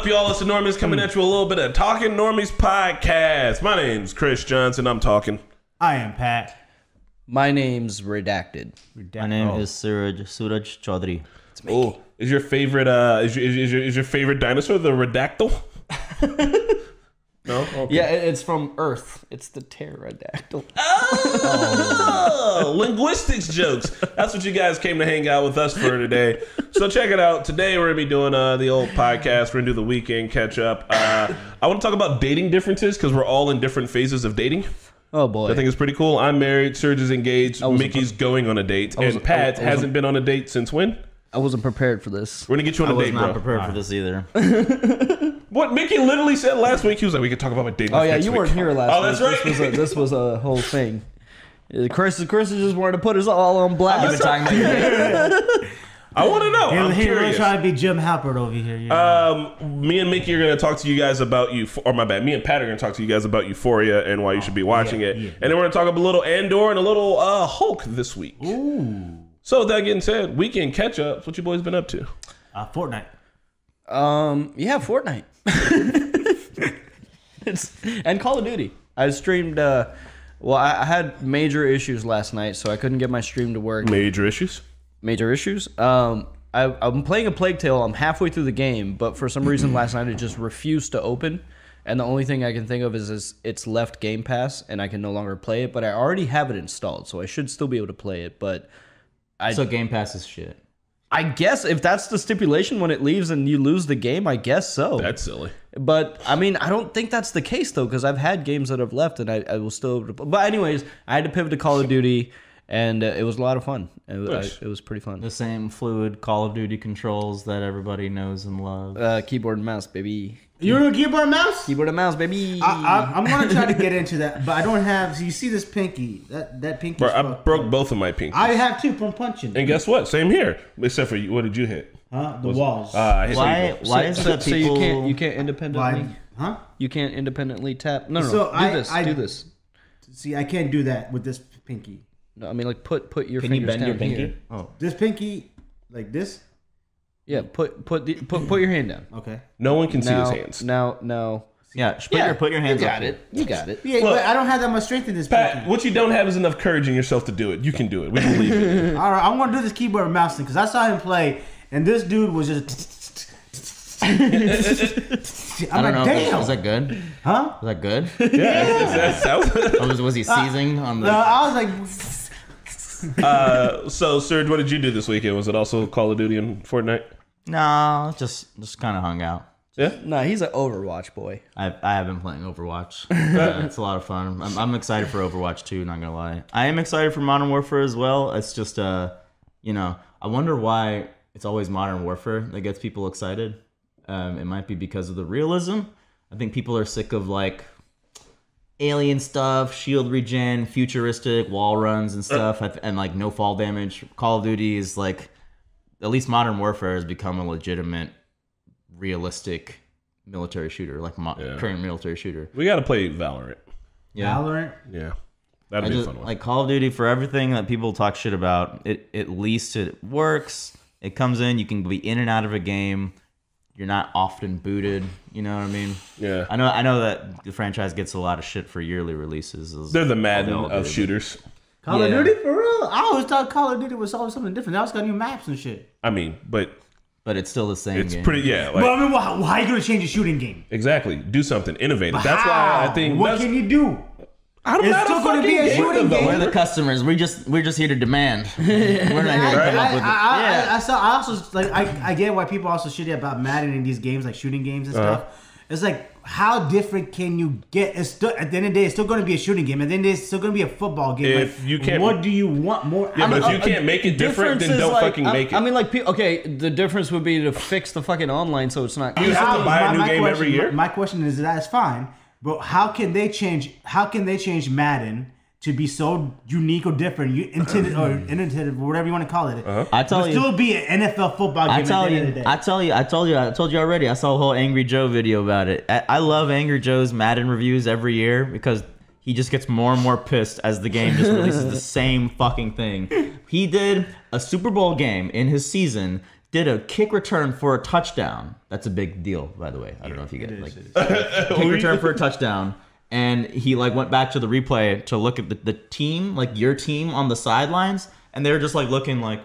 up, y'all? It's the Normies coming at you a little bit of Talking Normies podcast. My name's Chris Johnson. I'm talking. I am Pat. My name's Redacted. My name Oh. is Suraj Suraj Chaudhary. Oh, is your favorite uh is your, is, is your, is your favorite dinosaur the Redactyl? no. Okay. Yeah, it- it's from Earth. It's the pterodactyl. Oh, linguistics jokes. That's what you guys came to hang out with us for today. So check it out. Today we're gonna be doing uh, the old podcast. We're gonna do the weekend catch up. Uh, I want to talk about dating differences because we're all in different phases of dating. Oh boy. I think it's pretty cool. I'm married. Serge is engaged. wasn't Mickey's going on a date, wasn't- and Pat I wasn't- hasn't been on a date since when? I wasn't prepared for this. We're gonna get you on I a was date, not bro. prepared for this either. What Mickey literally said last week? He was like, "We could talk about my date." Oh life yeah, next you week." weren't here last Oh, that's week. right. This was a, this was a whole thing. Uh, Chris, Chris just wanted to put us all on blast. You've been talking about your date. I want to know. He, I'm he really curious. trying to be Jim Halpert over here. You know? Um, me and Mickey are going to talk to you guys about you, or my bad. Me and Pat are going to talk to you guys about Euphoria and why you should be watching yeah, it, yeah. and then we're going to talk about a little Andor and a little uh, Hulk this week. Ooh. So with that getting said, weekend catch up. What you boys been up to? Uh, Fortnite. Um, yeah, Fortnite. it's and Call of Duty. I streamed. Uh, well, I, I had major issues last night, so I couldn't get my stream to work. Major issues. major issues. Um, I, I'm playing a Plague Tale. I'm halfway through the game, but for some reason last night it just refused to open. And the only thing I can think of is, is it's left Game Pass, and I can no longer play it. But I already have it installed, so I should still be able to play it. But I, So Game Pass is shit. I guess if that's the stipulation when it leaves and you lose the game, I guess so. That's silly. But I mean, I don't think that's the case though, because I've had games that have left, and I, I will still. But anyways, I had to pivot to Call of Duty, and uh, it was a lot of fun. It, was- Nice. I, it was pretty fun. The same fluid Call of Duty controls that everybody knows and loves. Uh, keyboard and mouse, baby. You want a keyboard and mouse? Keyboard and mouse, baby. I, I, I'm gonna try to get into that, but I don't have. So you see this pinky? That that pinky. Bro, I broke up. both of my pinkies. I have two from punching. and guess what? Same here. Except for you. What did you hit? Huh? The walls. Uh, I hit why? Why is it so, that so you can't you can't independently Why? Huh? you can't independently tap. No, no, So no. Do I- this. I- do this. See, I can't do that with this pinky. No, I mean like put put your Can you fingers bend your down pinky? here. Oh, This pinky, like this. Yeah, put put the, put put your hand down. Okay. No one can see Now, his hands. now, now. yeah. Put your put your hands You up. got it. You got it. Yeah, Look. but I don't have that much strength in this Pat, pinky. what you don't have is enough courage in yourself to do it. You can do it. We believe in you. All right, I'm gonna do this keyboard and mouse thing because I saw him play, and this dude was just. I'm I don't like, know. Is, damn, is that good? huh? Was that good? Yeah, it's- it's- it's- or was, was he seizing on the? No, the? I was like, Uh, so, Serge, what did you do this weekend? Was it also Call of Duty and Fortnite? No, just just kind of hung out. Yeah. No, he's an Overwatch boy. I I have been playing Overwatch. Uh, it's a lot of fun. I'm, I'm excited for Overwatch too. Not gonna lie, I am excited for Modern Warfare as well. It's just uh, you know, I wonder why it's always Modern Warfare that gets people excited. Um, it might be because of the realism. I think people are sick of like alien stuff, shield regen, futuristic wall runs and stuff, and- and like no fall damage. Call of Duty is like, at least Modern Warfare has become a legitimate, realistic military shooter, like mo- Yeah. current military shooter. We got to play Valorant. Yeah, Valorant. Yeah. That'd I be a just, fun one. like Call of Duty for everything that people talk shit about. It at least it works. It comes in. You can be in and out of a game. You're not often booted. You know what I mean? yeah. I know. I know that the franchise gets a lot of shit for yearly releases. They're the Madden of shooters. Call of Duty for real? I always thought Call of Duty was always something different. Now it's got new maps and shit. I mean, but but it's still the same. it's game. pretty, yeah. Like, But I mean, why, why are you gonna change a shooting game? exactly. Do something innovative. That's How? why I think. What can you do? I don't it's know still gonna be a shooting game. We're the customers. We just we're just here to demand. We're not here to come I, up with. I, I, yeah. I, I saw. I also like. I, I get why people also shitty about Madden in these games, like shooting games and Uh-huh. stuff. It's like, how different can you get? It's still at the end of the day, it's still going to be a shooting game. At the end of the day, it's still going to be a football game. If like, you can't- what do you want more? Yeah, I but if you can't make it different, then don't like- fucking I- make it. I mean, like, okay, the difference would be to fix the fucking online so it's not. You have to Now, buy a new my game question- every year? My, my question is that's fine, but how can they change? How can they change Madden to be so unique or different, you intended or innovative, or whatever you want to call it? Uh-huh. I tell but you. still be an NFL football game. I at tell the end of you, the day. I tell you, I told you, I told you already. I saw a whole Angry Joe video about it. I, I love Angry Joe's Madden reviews every year because he just gets more and more pissed as the game just releases the same fucking thing. He did a Super Bowl game in his season did a kick return for a touchdown. That's a big deal, by the way. I don't know if you get it. Like, kick return for a touchdown. And he like went back to the replay to look at the, the team, like your team on the sidelines, and they were just like looking like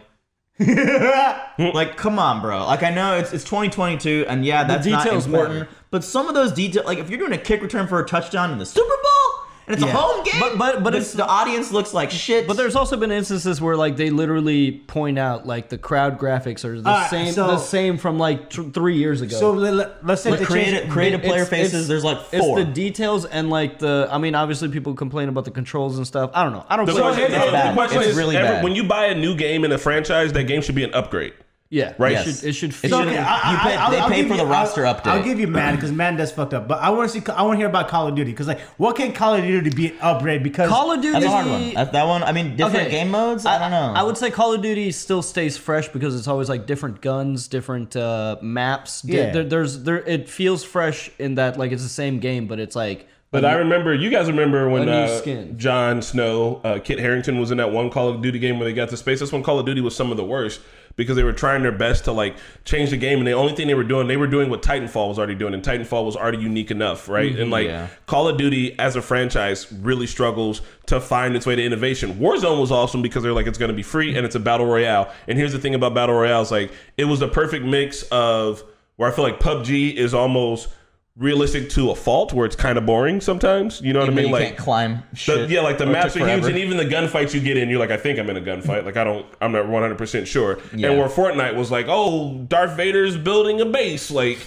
like come on bro like i know it's, it's 2022 and yeah that's not details important matter. but some of those details like if you're doing a kick return for a touchdown in the super bowl and it's Yeah. a home game But- but- but the, it's- the audience looks like shit But there's also been instances where like they literally point out like the crowd graphics are the Alright, same, so- the same from like t- three years ago. So let, us say Like, they creative- change- creative player It's- faces it's- there's like four. It's the details and like the. I mean, obviously people complain about the controls and stuff. I don't know. I don't. The play question, it. the- the question It's is, really every- bad. when you buy a new game in a franchise, that game should be an upgrade. Yeah, Right? It should. It should It feel. should- Okay, You I, pay- I, they I'll pay give for you- the roster I'll, update. I'll give you Madden because Madden does fucked up. But I want to see. I want to hear about Call of Duty because like, what can Call of Duty be an upgrade? Because Call of Duty. that's a hard one that, that one i mean different Okay. game modes i, don't know I would say Call of Duty still stays fresh because it's always like different guns, different uh, maps. Di- Yeah. there, there's there. It feels fresh in that like it's the same game, but it's like. But I remember, you guys remember when A new uh, skin. Jon Snow, uh, Kit Harington was in that one Call of Duty game where they got to space. That's when Call of Duty was some of the worst because they were trying their best to like change the game, and the only thing they were doing, they were doing what Titanfall was already doing, and Titanfall was already unique enough, right? and mm-hmm, like yeah. Call of Duty as a franchise really struggles to find its way to innovation. Warzone was awesome because they're like it's going to be free and it's a battle royale. And here's the thing about battle royales, like it was the perfect mix of where I feel like PUBG is almost realistic to a fault where it's kind of boring sometimes. You know what I mean? you Like can't climb the, shit yeah, like the maps are huge, and even the gunfights you get in, you're like, I think I'm in a gunfight. Like I don't, I'm not 100 percent sure. Yeah. And where Fortnite was like, oh, Darth Vader's building a base. Like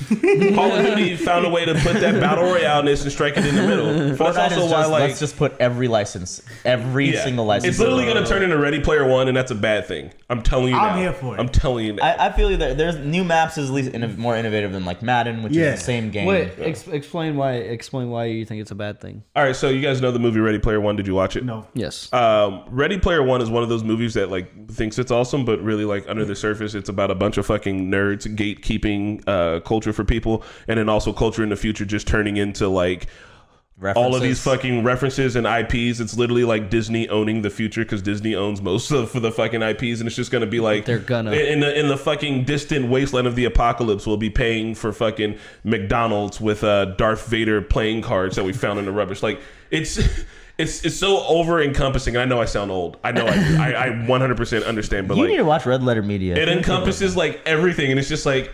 Call of Duty found a way to put that battle royale-ness and strike it in the middle. But that's also why, just, like, let's just put every license, every yeah. single license. It's literally going to turn into Ready Player One, and that's a bad thing. I'm telling you I'm now. here for it. I'm telling you now. I, I feel that there's new maps is at least innov- more innovative than like Madden, which Yeah. is the same game. Wait, ex- explain why. Explain why you think it's a bad thing. All right, so you guys know the movie Ready Player One. Did you watch it? no, Yes. um, Ready Player One is one of those movies that like thinks it's awesome, but really like under the surface, it's about a bunch of fucking nerds gatekeeping uh, culture for people, and then also culture in the future just turning into like all of these fucking references and IPs. It's literally like Disney owning the future because Disney owns most of the fucking IPs, and it's just gonna be like They're gonna. in the in the fucking distant wasteland of the apocalypse. We'll be paying for fucking McDonald's with uh, Darth Vader playing cards that we found in the rubbish. Like it's. It's, it's so over encompassing. I know I sound old. I know I do. I, I 100% understand, but You like need to watch Red Letter Media. it encompasses like everything and it's just like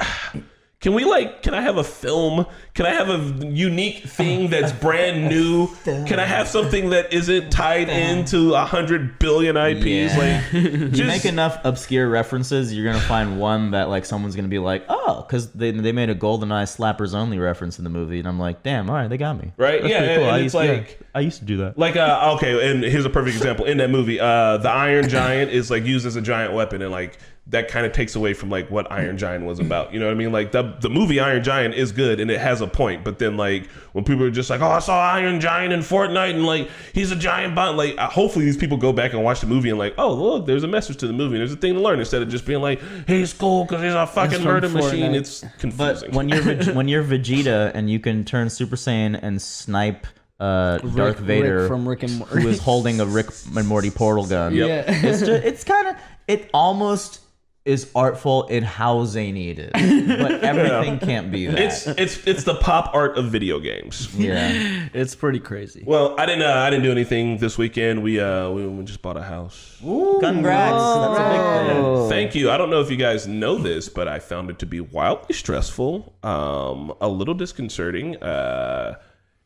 can we like can i have a film? Can i have a unique thing that's brand new? Can i have something that isn't tied into a hundred billion ips Yeah. like you make enough obscure references, you're gonna find one that like someone's gonna be like, oh, because they, they made a GoldenEye slappers only reference in the movie, and I'm like, damn, all right, they got me. Right, That's yeah, pretty and- and I it's used, yeah, like- I used to do that. like uh okay and here's a perfect example. In that movie uh the iron giant is like used as a giant weapon and like that kind of takes away from like what Iron Giant was about. You know what I mean? Like the the movie Iron Giant is good and it has a point, but then like when people are just like, "Oh, I saw Iron Giant in Fortnite and like he's a giant bot," like hopefully these people go back and watch the movie and like, "Oh, look, there's a message to the movie. and There's a thing to learn." Instead of just being like, "He's cool because he's a fucking from murder machine." Fortnite. It's But when you're when you're Vegeta and you can turn Super Saiyan and snipe uh, Darth Rick Vader from Rick and Morty. who is holding a Rick and Morty portal gun. Yep. Yeah. It's just, it's kind of it almost is artful in how zany it is, but everything can't be that. it's it's it's the pop art of video games. yeah. it's pretty crazy. Well, I didn't. Uh, I didn't do anything this weekend. We uh, we, we just bought a house. Congrats. That's a big thing. Thank you. I don't know if you guys know this, but I found it to be wildly stressful, um, a little disconcerting, uh,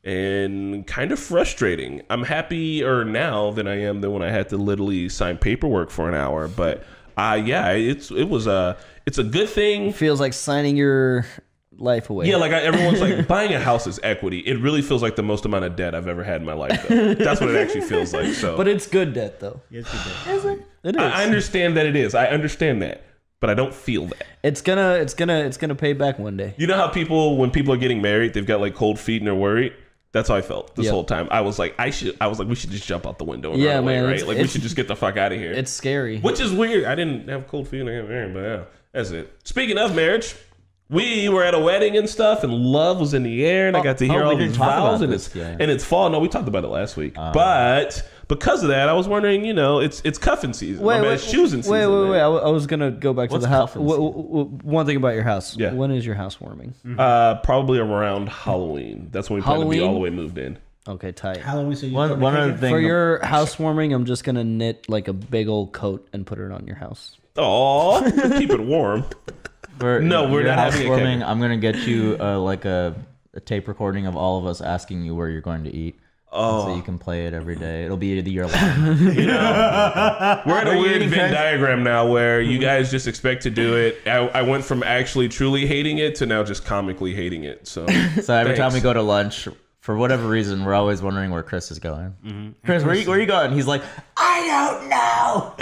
and kind of frustrating. I'm happier now than I am than when I had to literally sign paperwork for an hour. But uh, yeah, it's it was a it's a good thing. Feels like signing your life away. Yeah, like I, everyone's like buying a house is equity. It really feels like the most amount of debt I've ever had in my life. Though. That's what it actually feels like. So, but it's good debt though. Yes, you did. It is. I I understand that it is. I understand that, but I don't feel that. it's gonna. It's gonna. It's gonna pay back one day. You know how people, when people are getting married, they've got like cold feet and they're worried. That's how I felt this Yep. whole time. I was like, I should. I was like, we should just jump out the window and Yeah, run away, man, right? Like we should just get the fuck out of here. It's scary. Which is weird. I didn't have cold feet when I got married, but yeah, that's it. Speaking of marriage, we were at a wedding and stuff, and love was in the air, and I oh, got to oh, hear oh, all these vows, and it's yeah. and it's fall. No, we talked about it last week, uh. but because of that, I was wondering, you know, it's it's cuffing season. Wait, My bad, wait, it's choosing season. wait, wait, man. wait. I, w- I was gonna go back to the house. cuffing W- w- w- one thing about your house. Yeah. When is your housewarming? Uh, probably around Halloween. That's when we plan to be all the way moved in. Okay, tight. Halloween, so you One, one other thing. For your housewarming, I'm just gonna knit like a big old coat and put it on your house. Oh, keep it warm. for No, we're your not having a housewarming, keg. I'm gonna get you uh, like a, a tape recording of all of us asking you where you're going to eat. Oh. So you can play it every day. It'll be the year long. We're in a you weird Venn Chris? diagram now where you guys just expect to do it. I, I went from actually truly hating it to now just comically hating it. So So every time we go to lunch, for whatever reason, we're always wondering where Chris is going. Mm-hmm. Chris, where you, where you going? He's like, I don't know.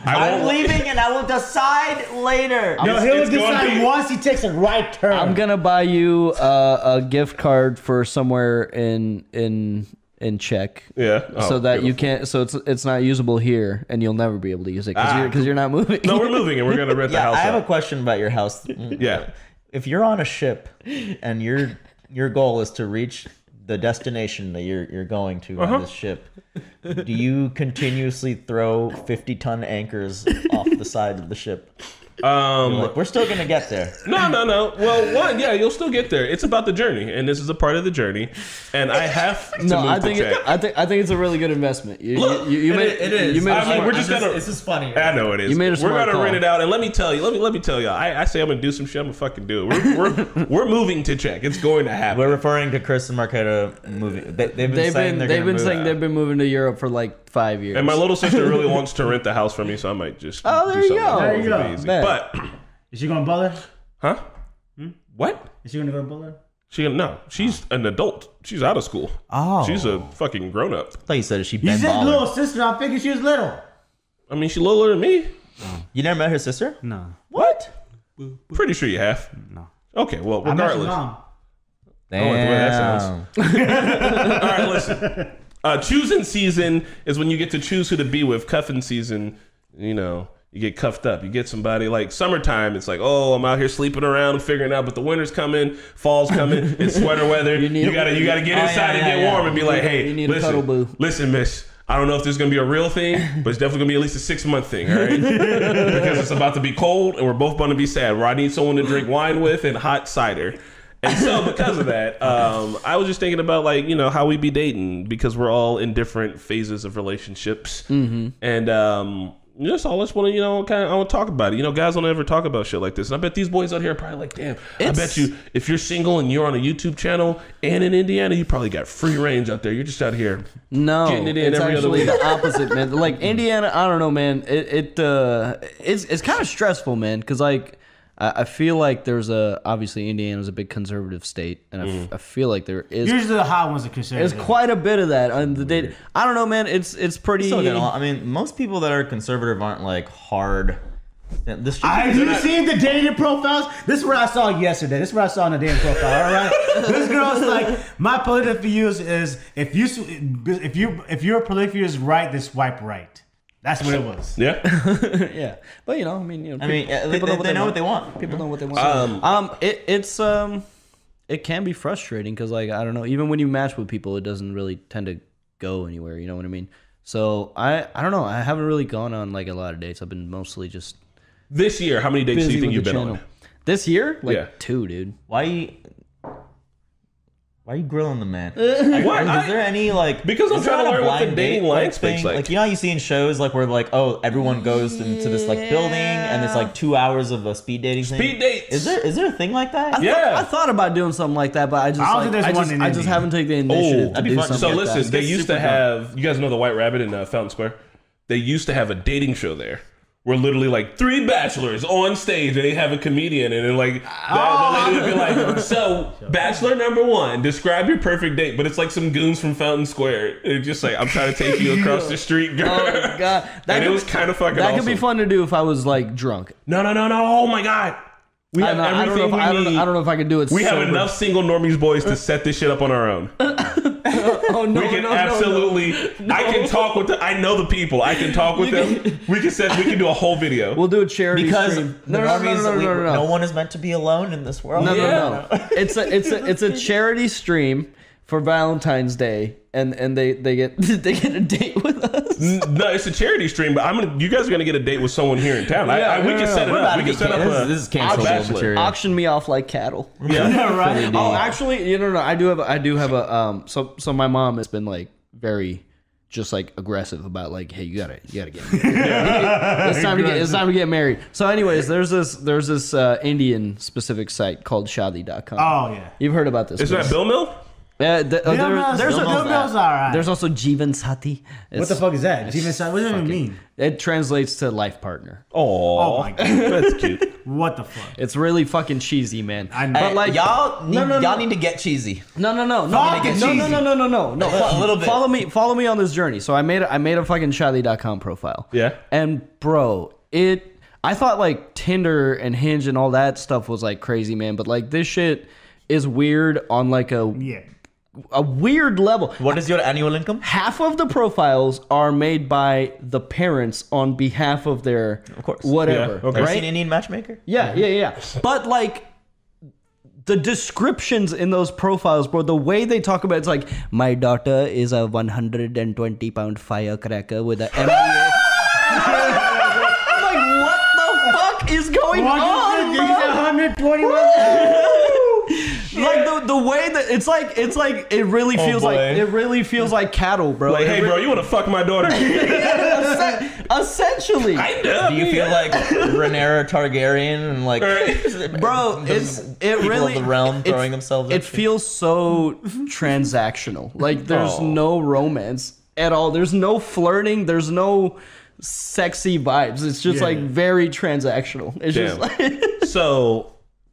I I'm leaving and I will decide later. No, It's- he'll it's decide be- once he takes a right turn. I'm gonna buy you uh, a gift card for somewhere in in in Czech. Yeah. Oh, so that you can't, so it's it's not usable here, and you'll never be able to use it because Ah, you're because you're not moving. No, we're moving and we're gonna rent the Yeah, house I have a question about your house. Yeah. If you're on a ship and your your goal is to reach the destination that you're you're going to Uh-huh. on this ship, do you continuously throw 50 ton anchors off the side of the ship? Um, Like, we're still gonna get there. No, no, no. Well, one, yeah, you'll still get there. It's about the journey, and this is a part of the journey. And I have to no, move I think Czech. it, I think I think it's a really good investment. You Look, you, you, it made is- it is. You made a I mean, smart- we're just gonna. This is funny. I know it is. You made a we're gonna call. rent it out, and let me tell you. Let me let me tell you. I, I say I'm gonna do some shit. I'm gonna fucking do it. We're we're, we're moving to Czech. It's going to happen. We're referring to Chris and Marquetta moving. They, they've been They've saying been they're they've been move. saying they've been moving to Europe for like five years. and my little sister really wants to rent the house from me, so I might just. Oh, do there you something go. There you go. Easy. Bet. But, Is she going to Butler? huh? Hmm? What? Is she going to go to Butler? She no. She's an adult. She's out of school. Oh, She's a fucking grown up. I thought you said is she You Ben said Baller. little sister. I figured she was little. I mean, she's littler than me. You never met her sister? No. What? Pretty sure you have. No. Okay, well, I met her regardless. mom. Oh, the way that Damn. All right, listen. Uh, choosing season is when you get to choose who to be with. Cuffing season, you know, you get cuffed up. You get somebody like summertime. It's like, oh, I'm out here sleeping around, figuring out. But the winter's coming, fall's coming. It's sweater weather. you, a- gotta, you gotta get Oh, inside yeah, and get yeah, warm and be like, hey, You need a listen, cuddle boo. listen, miss. I don't know if this is gonna be a real thing, but it's definitely gonna be at least a six month thing, all right? because it's about to be cold and we're both gonna be sad. Where I need someone to drink wine with and hot cider. And so because of that, um, I was just thinking about like you know how we be dating because we're all in different phases of relationships, mm-hmm. and um, just all just want to you know kind of I want to talk about it. You know, guys don't ever talk about shit like this, and I bet these boys out here are probably like, damn. I bet you if you're single and you're on a YouTube channel and in Indiana, you probably got free range out there. You're just out here. No, Getting it in it's every other actually week. the opposite, man. Like Indiana, I don't know, man. It it uh, it's it's kind of stressful, man, because like I, I feel like there's a obviously Indiana's a big conservative state, and I, f- Mm. I feel like there is Usually the hot ones are considered. there's quite a bit of that on the date. I don't know, man. It's it's pretty. Still getting a lot- I mean, most people that are conservative aren't like hard. This should Have be- you seen the dating profiles? This is what I saw yesterday. This is what I saw on the dating profile. All right, this girl's like, my political views is if you if you if your political view is right, then swipe right. That's what it was. Yeah. yeah, but you know, I mean, you know, I mean, yeah, they, people they, what they know want. what they want. People know what they want. Um, Um, it it's um, it can be frustrating because like I don't know, even when you match with people, it doesn't really tend to go anywhere. You know what I mean? So I I don't know. I haven't really gone on like a lot of dates. I've been mostly just This year, how many dates do you think you've been channel. on? This year, like Yeah. two, dude. Why? You, why are you grilling the man? What? Is I- there any like? Because I'm is there trying to not a learn what the blind dating date, like, thing? like. Like you know, how you see in shows like where like oh everyone goes into this like building and it's like two hours of a speed dating thing. Speed dates. Is there is there a thing like that? Yeah. I thought about doing something like that, but I just I don't like, think there's I one just, in I just India. haven't taken the initiative to that'd be do fun. something. So like listen, that. they It's used to super have. You guys know the White Rabbit in uh, Fountain Square. They used to have a dating show there. Where literally like three bachelors on stage and they have a comedian and then like the, the lady would be like, oh. so bachelor number one, describe your perfect date, but it's like some goons from Fountain Square. It's just like I'm trying to take you across the street, oh girl. Oh my god, that and it could was be- kind of fucking. That could be fun to do if I was like drunk. No, no, no, no! Oh my god, we have don't, know, I don't know. everything If, I, we don't, need. I don't know if I could do it. we have enough single normies boys to set this shit up on our own. Oh no, We can no, no, no. absolutely. I can talk with. The, I know the people. I can talk with them. We can set. We can do a whole video. We'll do a charity Because stream. the No, no, no, normies, no, no, we- no, no, no. one is meant to be alone in this world. No, Yeah. no, no. It's a it's a it's a charity stream for Valentine's Day and and they they get they get a date with us. no, it's a charity stream, but I'm gonna. You guys are gonna get a date with someone here in town. I, I, we no, can no, set it we're up. We to can set be up can- a. this is- this is cancelable bachelor. material. Auction me off like cattle. Yeah. right. Oh, actually, you know, no, I do have, a, I do have a, um, so, so my mom has been like very, just like aggressive about like, hey, you gotta, you gotta get, married. it's time to get, it's time to get married. So, anyways, there's this, there's this uh, Indian specific site called Shadi.com. Oh yeah. You've heard about this? Isn't that Bill Mill? Yeah, th- uh, there- Mills, there's, Bill a, Mills, alright. there's also Jeevan Sathi. What the fuck is that? Demon Side. What does that even mean? It translates to life partner. Oh, Oh my god. that's cute. What the fuck? It's really fucking cheesy, man. I know. But Hey, like, y'all, need, no, no, y'all no. need to get cheesy. No, no, no, no, Fuck no, it, no, no, cheesy. no, no, no, no, no. A little bit. Follow me, follow me on this journey. So I made, a, I made a fucking Shadi.com profile. Yeah. And bro, it, I thought like Tinder and Hinge and all that stuff was like crazy, man. But like this shit is weird on like a Yeah. A weird level. What is your annual income? Half of the profiles are made by the parents on behalf of their Of course. whatever, Yeah, okay. Right? seen Indian Matchmaker? Yeah, yeah, yeah. But like the descriptions in those profiles, bro, the way they talk about it's like my daughter is a 120 pound firecracker with an MBA. like what the fuck is going on, bro? 121. Like the, the way that it's like it's like it really oh, feels like it really feels like cattle, bro. Like, It hey, re- bro, you want to fuck my daughter? essentially. Kinda. Do you feel like Rhaenyra Targaryen and like, Bro, the it's it people really of the realm it- throwing themselves? It at you? feels so transactional. Like there's Oh. no romance at all. There's no flirting. There's no sexy vibes. It's just Yeah. like very transactional. It's just Damn. like so,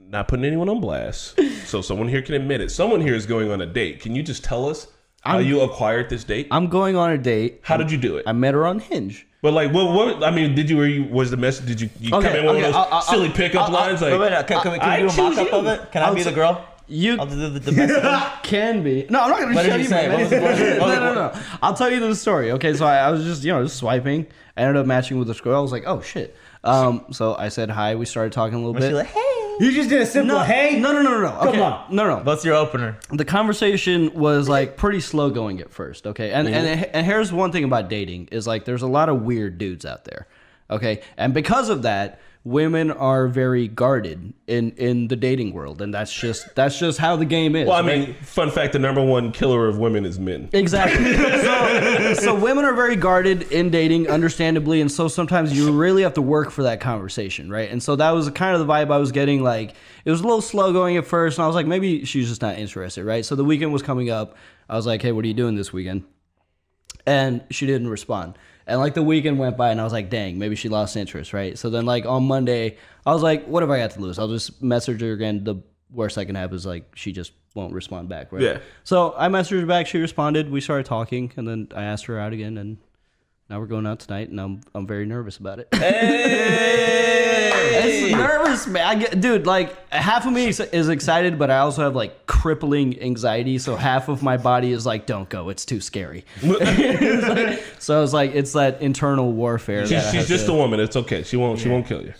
not putting anyone on blast. So someone here can admit it. Someone here is going on a date. Can you just tell us how you acquired this date? I'm going on a date. How did you do it? I met her on Hinge. But like, what? What? I mean, did you? Were you? Was the message? Did you? You Okay, come in one okay, of those I'll- I'll- silly pickup I'll- lines like? Wait, wait, can, can, can I do a choose mock up you. of it? Can I I'll be the girl? You I'll do the, the best. can be. No, I'm not gonna What show you man. What was the bullshit? no, no, no. I'll tell you the story. Okay, so I, I was just you know just swiping. I ended up matching with this girl. I was like, oh shit. Um, so I said hi. We started talking a little Was bit. she like, hey? You just did a simple no, hey. no, no, no, no, no. Okay. on. No, no. What's your opener? the conversation was like pretty slow going at first okay and, mm-hmm. and and here's one thing about dating is like there's a lot of weird dudes out there okay and because of that women are very guarded in in the dating world and that's just that's just how the game is Well, I mean, fun fact: the number one killer of women is men. Exactly. So, so women are very guarded in dating, understandably, and so sometimes you really have to work for that conversation, right? And so that was kind of the vibe I was getting. Like it was a little slow going at first, and I was like, maybe she's just not interested, right? So the weekend was coming up. I was like, hey, what are you doing this weekend? And she didn't respond. And like the weekend went by, and I was like, dang, maybe she lost interest, right? So then like on Monday, I was like, what have I got to lose? I'll just message her again. The worst I can have is like she just won't respond back, right? Yeah. So I messaged her back. She responded. We started talking, and then I asked her out again, and now we're going out tonight, and I'm I'm very nervous about it. It's nervous, man. I get, dude, like half of me is- is excited, but I also have like crippling anxiety. So half of my body is like, "Don't go. It's too scary." It's like- so it's like it's that internal warfare. She's, that I she's have just to- a woman. It's okay. She won't. She won't kill you.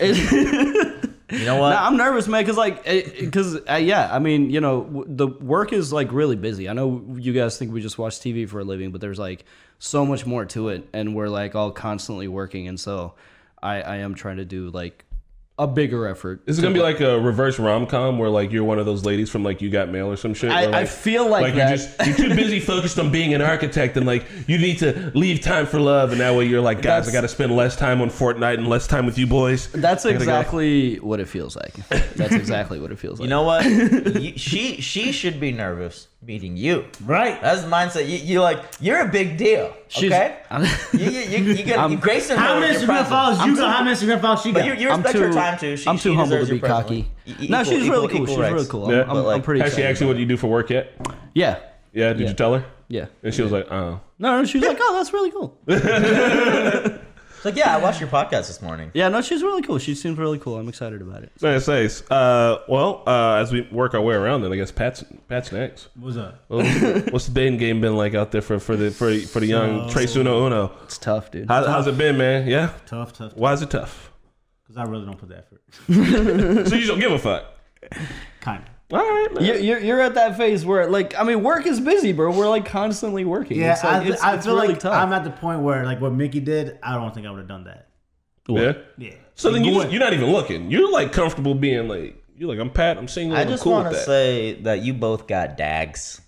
You know what? I'm nervous, man, because like, because uh, yeah, I mean, you know, w- the work is like really busy. I know you guys think we just watch TV for a living, but there's like so much more to it, and we're like all constantly working, and so I, I am trying to do like a bigger effort. Is it gonna be like a reverse rom com where like you're one of those ladies from like You Got Mail or some shit? I- where, I like, feel like you're just you're too busy focused on being an architect and like you need to leave time for love and that way you're like guys That's- I got to spend less time on Fortnite and less time with you boys. That's I gotta go. exactly what it feels like. That's exactly what it feels like. You know what? you, she she should be nervous meeting you. Right. That's the mindset. You, you like you're a big deal. She's- Okay. I'm- you you you, you get I'm- you grace her How with many your Instagram followers you got? How many Instagram followers she But got? you, you I'm respect too, her time too. She, I'm she too humble to be cocky. E- no, equal- she's equal- really cool. She's rights. really cool. Yeah. I'm, I'm, like, I'm pretty Has she excited asked you what you do for work yet? Yeah. Yeah, did Yeah. you tell her? Yeah. And she was like, oh. No, no, she was like, "Oh, that's really cool." It's like, yeah, I watched your podcast this morning. Yeah, no, she's really cool. She seems really cool. I'm excited about it. Nice, nice. Uh, well, uh, as we work our way around, then I guess Pat's Pat's next. What's up? Well, what's the dating game been like out there for, for the for for the young So- Trace Uno Uno? It's tough, dude. How, how's it been, man? Yeah. Tough, tough. Why is it tough? Because I really don't put the effort. So you don't give a fuck. Kind of. All right, man. You're, you're, you're at that phase where, like, I mean, work is busy, bro. We're like constantly working. Yeah, it's like, I, it's, I it's feel really like tough. I'm at the point where like what Mickey did. I don't think I would have done that. yeah. Yeah. So then you just, you're not even looking. You're like comfortable being like you're like I'm Pat. I'm single. I I'm just cool want to that. say that you both got dags.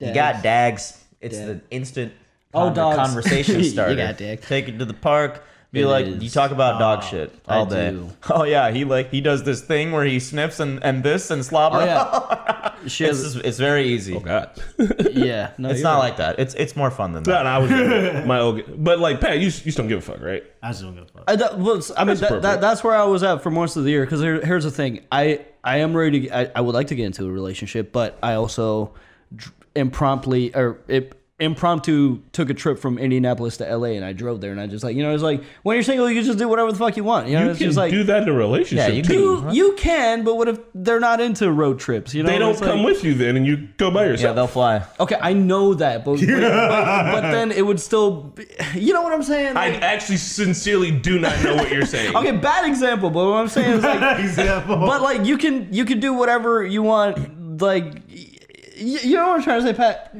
You got dags. It's the instant Oh, con- dogs. conversation You starter. got dags. Take it to the park. Be It like, is. you talk about dog ah, shit all I day. do. Oh yeah, he like he does this thing where he sniffs and, and this and slobber. oh, yeah. She It's, has, just- it's very easy. Oh God. yeah. No, It's not right. like that. It's it's more fun than that. no, I was my old, but like Pat, you you just don't give a fuck, right? I just don't give a fuck. I, that, well, I mean, That's that, that, that's where I was at for most of the year. Because here, here's the thing: I I am ready to. I, I would like to get into a relationship, but I also dr- impromptly or it, impromptu took a trip from Indianapolis to LA, and I drove there, and I just like you know, it's like when you're single, you can just do whatever the fuck you want. You know, You it's can just like do that in a relationship Yeah, you too. can. you you can, but what if they're not into road trips? You know, They don't It's come like- with you then, and you go by yourself Yeah, they'll fly. Okay, I know that, but but, but, but then it would still. Be, you know what I'm saying? I actually sincerely do not know what you're saying. okay, bad example, but what I'm saying is like. Example. but like you can you can do whatever you want like y- y- you know what i'm trying to say pat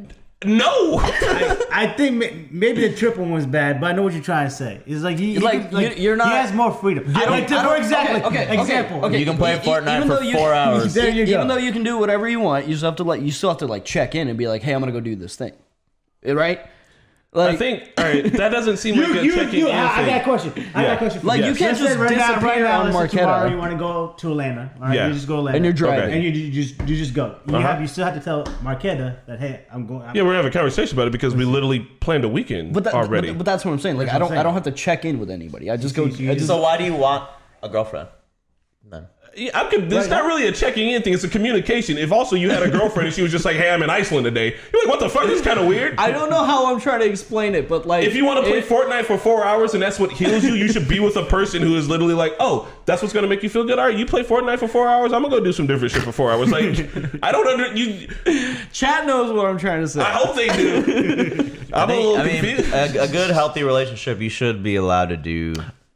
No. I think maybe the triple one's bad, but I know what you're trying to say. It's like he, he Like, can- you- you're not- He has more freedom. I don't- like, I for don't- example, okay, okay, okay, example. okay. You can play Fortnite even for though you- four hours. There you go. even though you can do whatever you want you just have to like you still have to like check in and be like hey i'm gonna go do this thing right like I think all right. That doesn't seem like You, a you, checking you, in I, I got a question. I got a question. For Like, you can't Let's say just right now, right disappear now, on let's say Marquetta. Tomorrow you want to go to Atlanta. All right, Yeah. you just go to Atlanta. and you're driving Okay. And you, you just you just go. You Uh-huh. have you still have to tell Marquetta that hey, I'm going. I'm, Yeah, we're having a conversation about it because we literally planned a weekend but, that, already. but, but that's what i'm saying like That's i don't i don't have to check in with anybody i just go You- you- I just, So why do you want a girlfriend? Then. Yeah, I could. It's not really a checking in thing. It's a communication. If also you had a girlfriend and she was just like, "Hey, I'm in Iceland today," you're like, "What the fuck? This is kind of weird." i don't know how i'm trying to explain it but like if you want to play if- Fortnite for four hours and that's what heals you, you should be with a person who is literally like, "Oh, that's what's gonna make you feel good." All right, you play Fortnite for four hours. I'm gonna go do some different shit for four hours. Like, I don't under you. chat knows what i'm trying to say I hope they do. I, I'm a little I mean, confused. a, a good, healthy relationship, you should be allowed to do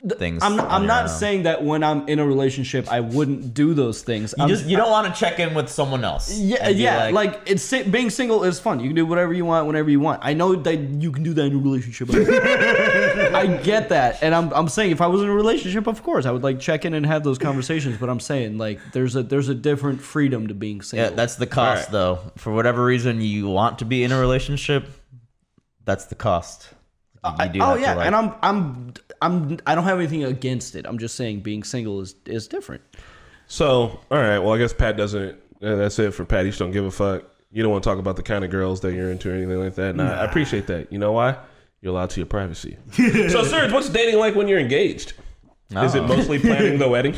things. I'm not, I'm not own. saying that when I'm in a relationship I wouldn't do those things. You I'm just you don't want to check in with someone else. yeah, yeah. Like, it's being single is fun. You can do whatever you want whenever you want. I know that you can do that in a relationship. I get that, and I'm I'm saying if I was in a relationship, of course I would like check in and have those conversations. But I'm saying like there's a there's a different freedom to being single. yeah, that's the cost Alright. though. For whatever reason you want to be in a relationship, that's the cost. I- do oh yeah, like- and I'm I'm I'm I don't have anything against it. I'm just saying being single is is different. So, all right. Well, I guess Pat doesn't. uh, that's it for Pat. You just don't give a fuck. You don't want to talk about the kind of girls that you're into or anything like that. Nah, I appreciate that. You know why? You're allowed to your privacy. so, Serge, what's dating like when you're engaged? Is it Oh. mostly planning the wedding?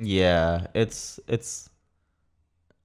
Yeah, it's it's.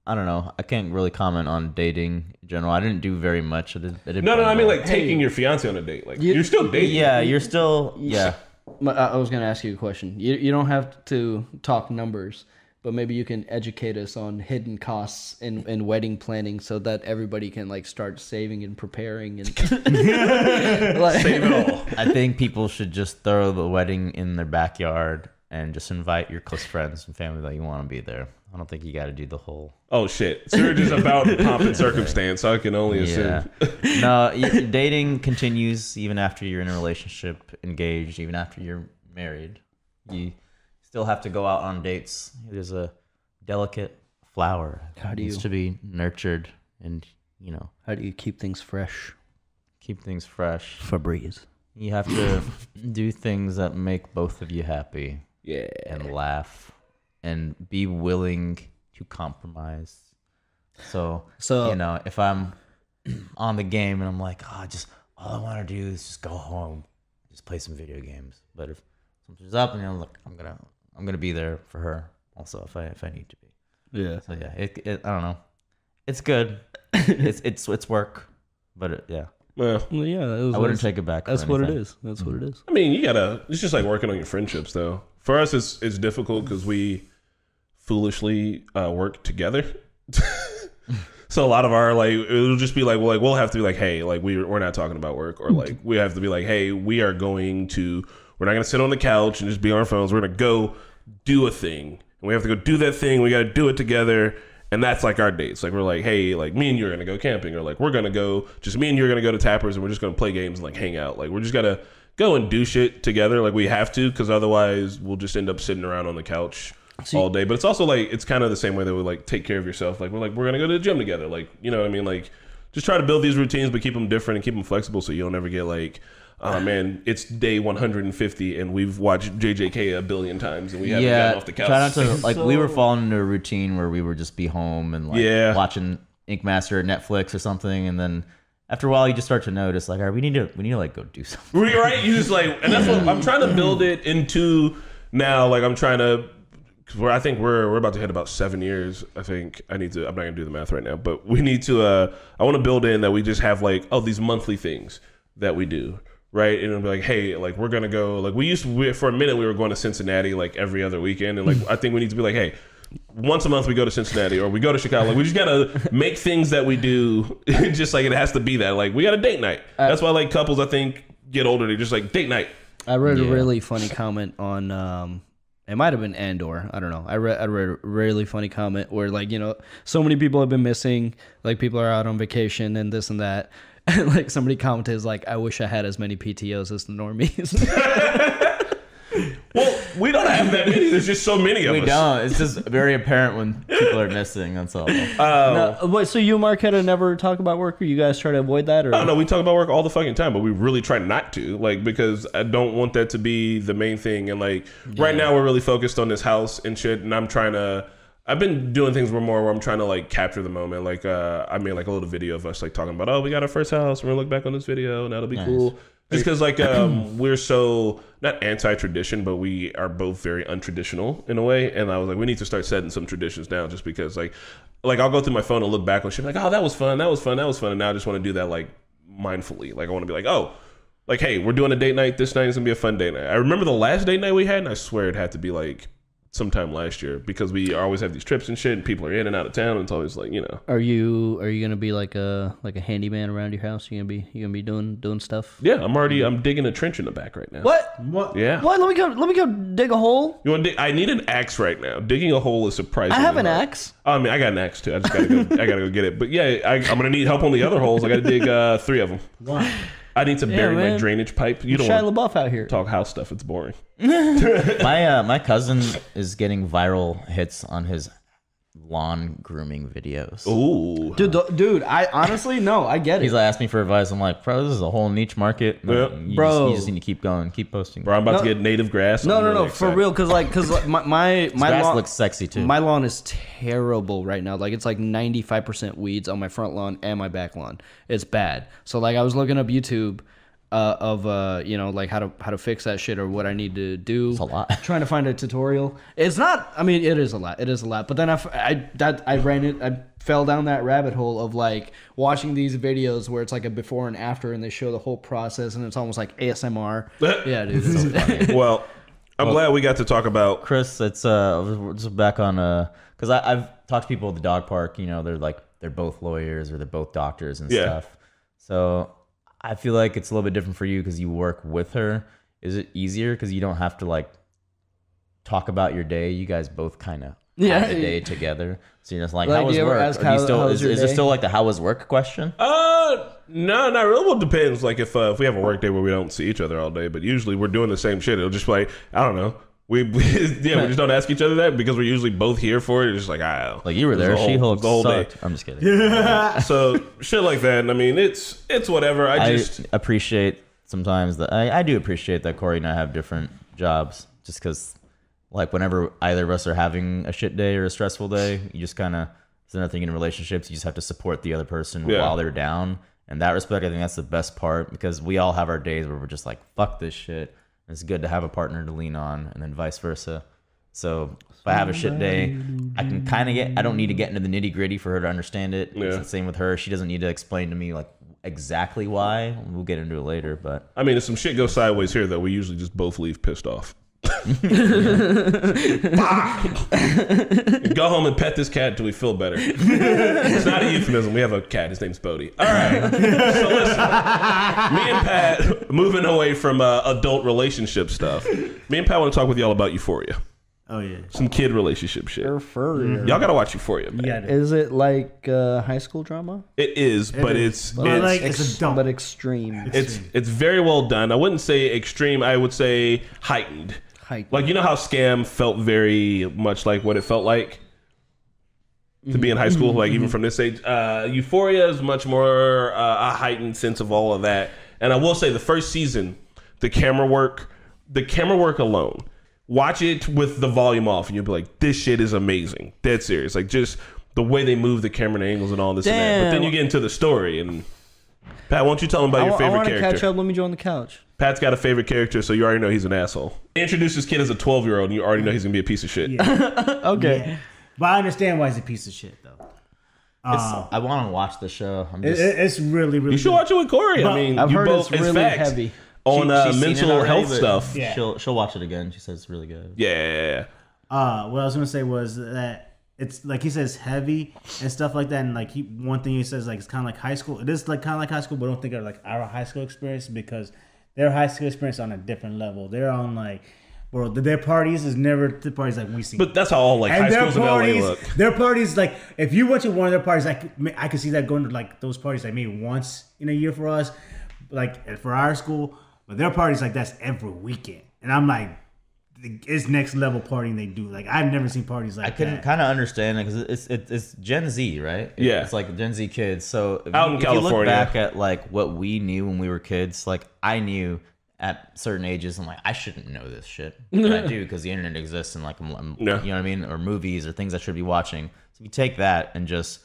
I don't know. I can't really comment on dating in general. I didn't do very much. I did, I did No, no, no. I mean well. like taking your fiance on a date. Like You- you, are still dating. yeah, you're still yeah. My- I I was going to ask you a question. You, you don't have to talk numbers, but maybe you can educate us on hidden costs in, in wedding planning so that everybody can like start saving and preparing and like, Save it all. I think people should just throw the wedding in their backyard and just invite your close friends and family that you want to be there. I don't think you got to do the whole. Oh shit. Serge is about pomp and circumstance. So I can only assume. Yeah. no, y- dating continues even after you're in a relationship, engaged, even after you're married. You still have to go out on dates. It is a delicate flower. How It do needs you- to be nurtured and you know how do you keep things fresh? keep things fresh. Febreze. You have to do things that make both of you happy. Yeah. and laugh and be willing to compromise. So, So- you know, if I'm on the game and I'm like, oh, just all I want to do is just go home, just play some video games. But if something's up, and I'm like, I'm gonna, I'm gonna be there for her also if I if I need to be. Yeah. So yeah, it, it I don't know, it's good. it's it's it's work, but it, yeah, Well, Well, yeah, that was, I wouldn't take it back. That's what it is. anything. is. That's what it is. I mean, you gotta. It's just like working on your friendships, though. For us, it's it's difficult because we foolishly uh, work together. so a lot of our like it'll just be like well like we'll have to be like hey like we we're not talking about work or like we have to be like hey we are going to we're not gonna sit on the couch and just be on our phones we're gonna go do a thing and we have to go do that thing we got to do it together And that's like our dates. Like we're like, hey, like me and you are gonna go camping, or like we're gonna go, just me and you are gonna go to Tappers, and we're just gonna play games and like hang out. Like we're just gonna go and do shit together. Like we have to, because otherwise we'll just end up sitting around on the couch all day. But it's also like it's kind of the same way that we like take care of yourself. Like we're like we're gonna go to the gym together. Like you know what I mean? Like just try to build these routines, but keep them different and keep them flexible, so you don't ever get like. Oh man, it's day 150 and we've watched JJK a billion times and we haven't yeah, gotten off the couch. try not to like. we were falling into a routine where we would just be home and like Yeah. watching Ink Master at Netflix or something, and then after a while you just start to notice like, all right, we need to we need to like go do something. Right, right? You just like, and that's what I'm trying to build it into now. Like I'm trying to, because we're I think we're we're about to hit about seven years. I think I need to. I'm not gonna do the math right now, but we need to. uh I want to build in that we just have like oh these monthly things that we do. Right, and it'll be like, hey, like we're gonna go. Like we used to, we, for a minute, we were going to Cincinnati like every other weekend, and like I think we need to be like, hey, once a month we go to Cincinnati or we go to Chicago. Like we just gotta make things that we do just like it has to be that. Like we got a date night. That's why like couples I think get older. They're just like date night. I read a really funny comment on um it might have been Andor. I don't know. I read I read a really funny comment where like, you know, so many people have been missing, like people are out on vacation and this and that. And like somebody commented is like, I wish I had as many PTOs as the normies. Well, we don't have that many. There's just so many of We us. don't. It's just very apparent when people are missing. That's all. no, wait, so you and Marquetta never talk about work or you guys try to avoid that or I don't. We talk about work all the fucking time, but we really try not to, like, because I don't want that to be the main thing. And like, right now we're really focused on this house and shit, and I'm trying to. I've been doing things where more where I'm trying to like capture the moment. Like, uh, I made like a little video of us like talking about, oh, we got our first house. We're gonna look back on this video, and that'll be cool. Just because like um, we're so not anti-tradition, but we are both very untraditional in a way. And I was like, we need to start setting some traditions down, just because like, like I'll go through my phone and look back on shit like, oh, that was fun, that was fun, that was fun, and now I just want to do that like mindfully. Like I want to be like, oh, like hey, we're doing a date night. This night is gonna be a fun date night. I remember the last date night we had, and I swear it had to be like sometime last year because we always have these trips and shit, and people are in and out of town. And it's always like you know, are you are you gonna be like a like a handyman around your house? You gonna be you gonna be doing doing stuff? yeah, I'm already I'm digging a trench in the back right now. What? What? Yeah. What? Let me go let me go dig a hole. You want? to dig? I need an axe right now. Digging a hole is surprising. I have an axe. I mean, I got an axe too. I just gotta go. I gotta go get it. But yeah, I, I'm gonna need help on the other holes. I gotta dig uh, three of them. Why? I need to bury my drainage pipe. You don't Shia LaBeouf out here. talk house stuff. It's boring. my uh, my cousin is getting viral hits on his lawn grooming videos. Ooh. Dude, th- dude, I honestly no, I get it. He's like asked me for advice. I'm like, bro, this is a whole niche market. Yeah. you Bro. just, you just need to keep going, keep posting. Bro, I'm about to No. get native grass. no, I'm no, really no, for excited. real, cause like, cause like, my my my grass lawn looks sexy too. My lawn is terrible right now. Like it's like 95% weeds on my front lawn and my back lawn. It's bad. So like I was looking up YouTube uh, of uh, you know like how to how to fix that shit or what I need to do. It's a lot. Trying to find a tutorial. It's not. I mean, it is a lot. It is a lot. But then I, I that I ran it. I fell down that rabbit hole of like watching these videos where it's like a before and after, and they show the whole process, and it's almost like ASMR. yeah, dude. it's- Well, I'm glad we got to talk about. Chris, it's uh, just back on uh, because I I've talked to people at the dog park. You know, they're like they're both lawyers or they're both doctors and Yeah. stuff. So I feel like it's a little bit different for you because you work with her. Is it easier because you don't have to like talk about your day? You guys both kind of Yeah. have the day together. So you're just like, Like, how was work? ask how- still is, your is there still like the how was work question? Uh, no, not really. Well, it depends. Like if uh, if we have a work day where we don't see each other all day, but usually we're doing the same shit. It'll just be like I don't know. We, we yeah, we just don't ask each other that because we're usually both here for it. It's just like ah, Like you were there, She She-Hulk the whole day. I'm just kidding. Yeah. So shit like that. And I mean, it's it's whatever. I I just appreciate sometimes that I, I do appreciate that Corey and I have different jobs just because like whenever either of us are having a shit day or a stressful day, you just kind of it's another thing in relationships. You just have to support the other person Yeah. while they're down. In that respect, I think that's the best part because we all have our days where we're just like fuck this shit. And it's good to have a partner to lean on, and then vice versa. So if I have a shit day, I can kind of get. I don't need to get into the nitty gritty for her to understand it. It's the same with her. She doesn't need to explain to me like exactly why. We'll get into it later, but I mean, if some shit goes sideways here, though, we usually just both leave pissed off. Go home and pet this cat till we feel better. it's not a euphemism. We have a cat. His name's Bodie. All right. So listen, me and Pat moving away from uh, adult relationship stuff. Me and Pat want to talk with y'all about Euphoria. Oh yeah. Some kid relationship shit. Furrier. Y'all gotta watch Euphoria, man. Yeah. Is it like uh, high school drama? It is, but is. it's But it's, like- It's adult. but extreme. it's it's very well done. I wouldn't say extreme. I would say heightened. Like you know how Skam felt very much like what it felt like to be in high school, like even from this age. Uh, Euphoria is much more uh, a heightened sense of all of that. And I will say, the first season, the camera work, the camera work alone. Watch it with the volume off, and you'll be like, "This shit is amazing." Dead serious, like just the way they move the camera and angles and all this and that. But then you get into the story, and Pat, why don't you tell them about I, your favorite want to character? catch up. Let me join the couch. Pat's got a favorite character, so you already know he's an asshole. Introduce this kid as a 12 year old, and you already know he's gonna be a piece of shit. Okay. Yeah. But I understand why he's a piece of shit though. Uh, I want to watch the show. I'm just. it- it's really really. You should good. watch it with Corey. I mean, I've you heard both, it's really facts heavy. on she- uh, she's seen it mental already, health stuff. Yeah. She'll she'll watch it again. She says it's really good. Yeah, yeah, yeah. Uh, what I was gonna say was that it's like he says heavy and stuff like that, and like he one thing he says like it's kind of like high school. It is like kind of like high school, but don't think of like our high school experience because their high school experience on a different level. They're on like, bro, their parties is never the parties like we see. But that's how all like high and their schools in LA parties, look. their parties, like if you went to one of their parties, I could, I could see that going to like those parties like maybe once in a year for us, like for our school. But their parties like that's every weekend, and I'm like, it's next level partying they do. Like I've never seen parties like that. I can that. kind of understand it because it's, it's it's Gen Z, right? It- Yeah. it's like Gen Z kids. So if, Out you, in if you look back at like what we knew when we were kids, like I knew at certain ages, I'm like I shouldn't know this shit, but I do because the internet exists and like I'm, I'm- Yeah. you know what I mean, or movies or things I should be watching. So if you take that and just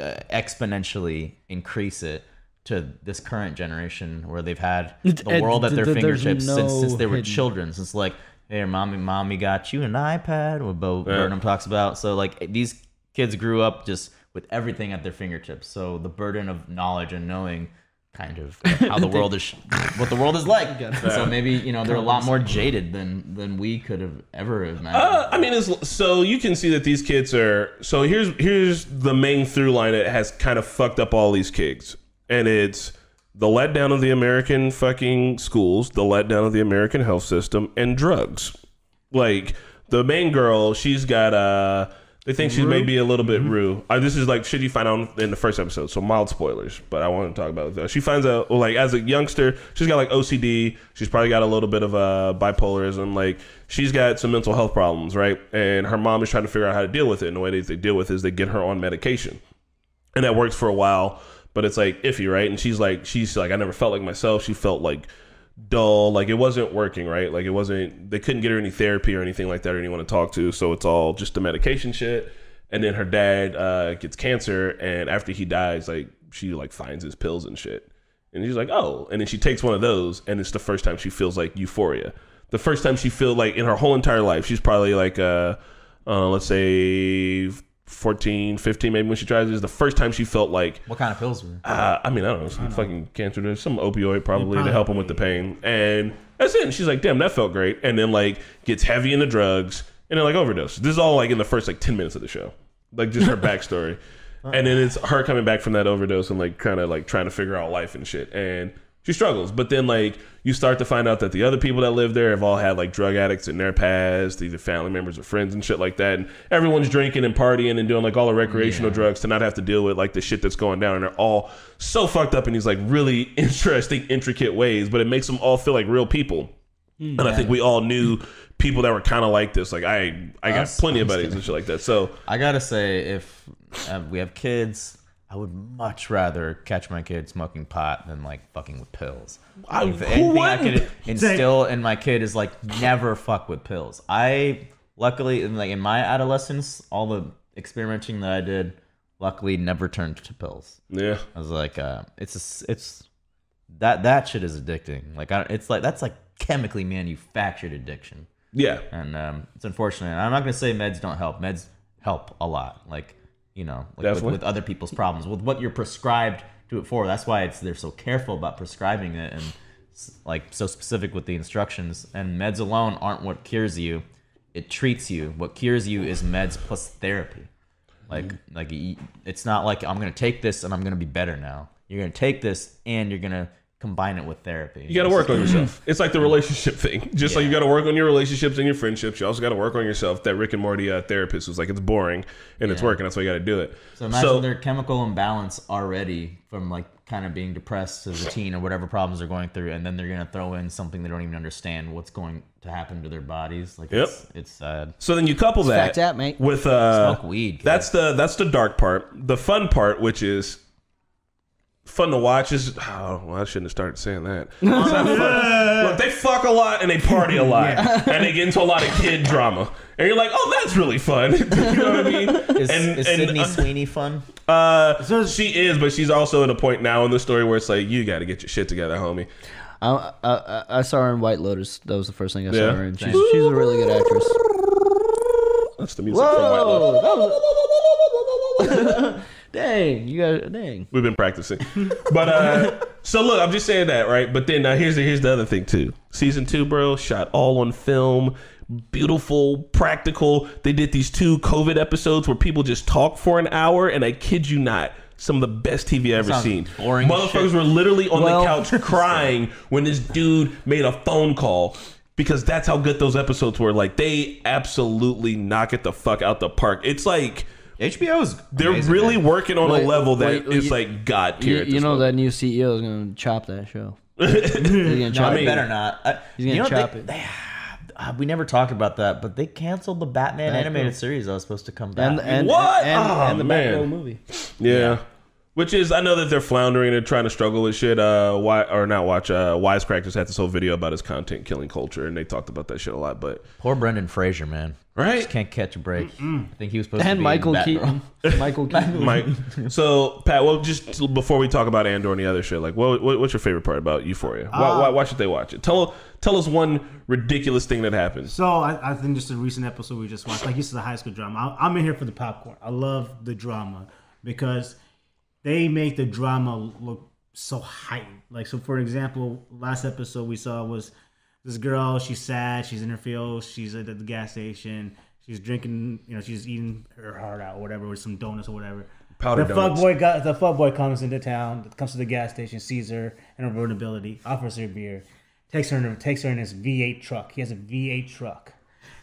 uh, exponentially increase it to this current generation where they've had the world at their th- there's fingertips since, since they were hidden- children since like hey mommy mommy got you an ipad what bo Yeah. burnham talks about. So like these kids grew up just with everything at their fingertips. So the burden of knowledge and knowing kind of how the world is what the world is like. So maybe you know they're a lot more jaded than than we could have ever imagined. Uh, I mean, it's, so you can see that these kids are. So here's here's the main through line that has kind of fucked up all these kids, and it's the letdown of the American fucking schools, the letdown of the American health system, and drugs. Like the main girl, she's got uh They think she's maybe a little bit rude. Uh, this is like shit you find out in the first episode, so mild spoilers. But I want to talk about that. She finds out, like as a youngster, she's got like OCD. She's probably got a little bit of uh, bipolarism. Like she's got some mental health problems, right? And her mom is trying to figure out how to deal with it. And the way that they deal with it is they get her on medication, and that works for a while. But it's like iffy, right? And she's like, she's like, I never felt like myself. She felt like dull. Like it wasn't working right? Like it wasn't they couldn't get her any therapy or anything like that or anyone to talk to. So it's all just the medication shit. And then her dad uh gets cancer and after he dies like she like finds his pills and shit. And she's like oh. And then she takes one of those and it's the first time she feels like euphoria. The first time she feel like in her whole entire life she's probably like uh, uh let's say 14 15 maybe when she tries this the first time she felt like What kind of pills were? uh, I mean, I don't know, some fucking cancer, there's some opioid probably to help him with the pain. And that's it. And she's like, damn, that felt great. And then like gets heavy into drugs and then like overdose. This is all like in the first like 10 minutes of the show. Like just her backstory. and then it's her coming back from that overdose and like kind of like trying to figure out life and shit. And she struggles. But then like you start to find out that the other people that live there have all had like drug addicts in their past, either family members or friends and shit like that. And everyone's drinking and partying and doing like all the recreational drugs to not have to deal with like the shit that's going down. And they're all so fucked up in these like really interesting, intricate ways. But it makes them all feel like real people. And I think we all knew people that were kind of like this. Like I, I got Us? plenty of I'm buddies and shit like that. So I gotta say, if uh, we have kids, I would much rather catch my kid smoking pot than like fucking with pills. I- if who anything I could instill in my kid is like never fuck with pills. I luckily, in like in my adolescence, all the experimenting that I did, luckily never turned to pills. yeah, I was like, uh, it's a it's that that shit is addicting. Like I, it's like that's like chemically manufactured addiction yeah. and um, it's unfortunate. I'm not gonna say meds don't help. Meds help a lot. Like you know, like with, with other people's problems, with what you're prescribed to it for. That's why it's they're so careful about prescribing it and like so specific with the instructions. And meds alone aren't what cures you. It treats you. What cures you is meds plus therapy. Like like it's not like I'm gonna take this and I'm gonna be better now. You're gonna take this and you're gonna combine it with therapy. You got to work on yourself. It's like the relationship thing. Just like you got to work on your relationships and your friendships, you also got to work on yourself. That Rick and Morty uh, therapist was like, it's boring and it's working. That's why you got to do it. So imagine their chemical imbalance already from like kind of being depressed as a teen or whatever problems they're going through, and then they're gonna throw in something they don't even understand what's going to happen to their bodies. Like Yep. it's, it's sad. So then you couple that out, mate. with uh, Smoke weed, kid. That's the that's the dark part. The fun part, which is fun to watch, is oh well, I shouldn't have started saying that. It's. Look, they fuck a lot and they party a lot, and they get into a lot of kid drama, and you're like, oh, that's really fun. you know what I mean? Is, and is and, Sydney uh, Sweeney fun? uh, So- she is, but she's also at a point now in the story where it's like, you got to get your shit together, homie. I, I, I- I saw her in White Lotus. That was the first thing I Yeah. saw her in. She's, she's a really good actress. That's the music from White Lotus. Dang, you got dang. We've been practicing. But uh so look, I'm just saying that, right? But then now here's the here's the other thing too. Season two, bro, shot all on film. Beautiful, practical. They did these two COVID episodes where people just talk for an hour, and I kid you not, some of the best TV I ever seen. boring Motherfuckers shit. were literally on Well- the couch crying when this dude made a phone call. Because that's how good those episodes were. Like they absolutely knock it the fuck out the park. It's like HBO is they're amazing, really man. working on Wait, a level that wait, is you- like god tier. You, at you know point. that new CEO is gonna chop that show. He's gonna chop I I mean- better not. I, He's gonna chop they, it. They, uh, we never talked about that, but they canceled the Batman Batgirl. animated series that was supposed to come back. and and What? and, Oh, and the man. Batgirl movie. Yeah. Which is, I know that they're floundering and trying to struggle with shit. Uh, why or not watch? Uh, Wisecrack just had this whole video about his content killing culture, and they talked about that shit a lot. But Poor Brendan Fraser, man. right, Just can't catch a break. I think he was supposed to And be Michael Keaton. Michael Keaton. Mike. So Pat, well, just before we talk about Andor and the other shit, like, what, what what's your favorite part about Euphoria? Why, why, why should they watch it? Tell tell us one ridiculous thing that happened. So I, I think just a recent episode we just watched, like this is a high school drama. I, I'm in here for the popcorn. I love the drama because they make the drama look so heightened. Like so, for example, last episode we saw was this girl. She's sad. She's in her field. She's at the gas station. She's drinking. You know, she's eating her heart out, or whatever, with some donuts or whatever. Powdered the fuck boy got the fuck boy comes into town, comes to the gas station, sees her and her vulnerability, offers her beer, takes her in takes her in his V8 truck. He has a V8 truck.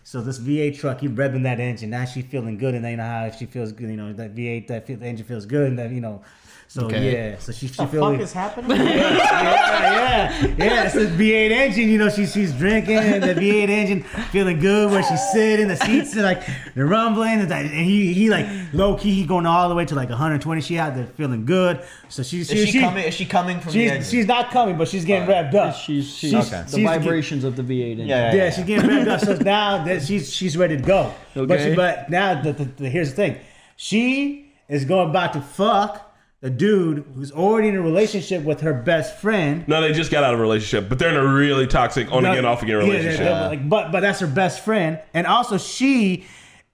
So this V8 truck, he revving that engine. Now she feeling good, and then you know how she feels good. You know that V8, that feel, the engine feels good, and that you know. So Okay. yeah, so she she What feeling. the fuck is happening? yeah, yeah, yeah. It's the V8 engine. You know, she, she's drinking the V8 engine, feeling good where she's sitting. The seats are like they're rumbling, and, and he he like low key, he going all the way to like 120. She out there feeling good. So she's she, she, she- coming? Is she coming from the She's, exit? she's not coming, but she's getting revved up. She's, she's, She's- the she's- vibrations of the V8 engine. yeah, Yeah, she's getting revved up. So now that she's she's ready to go. But she, but now the, the, the- here's the thing, she is going about to fuck the dude who's already in a relationship with her best friend. No, they just got out of a relationship, but they're in a really toxic on again, off again relationship. they're- they're like, but but that's her best friend, and also she,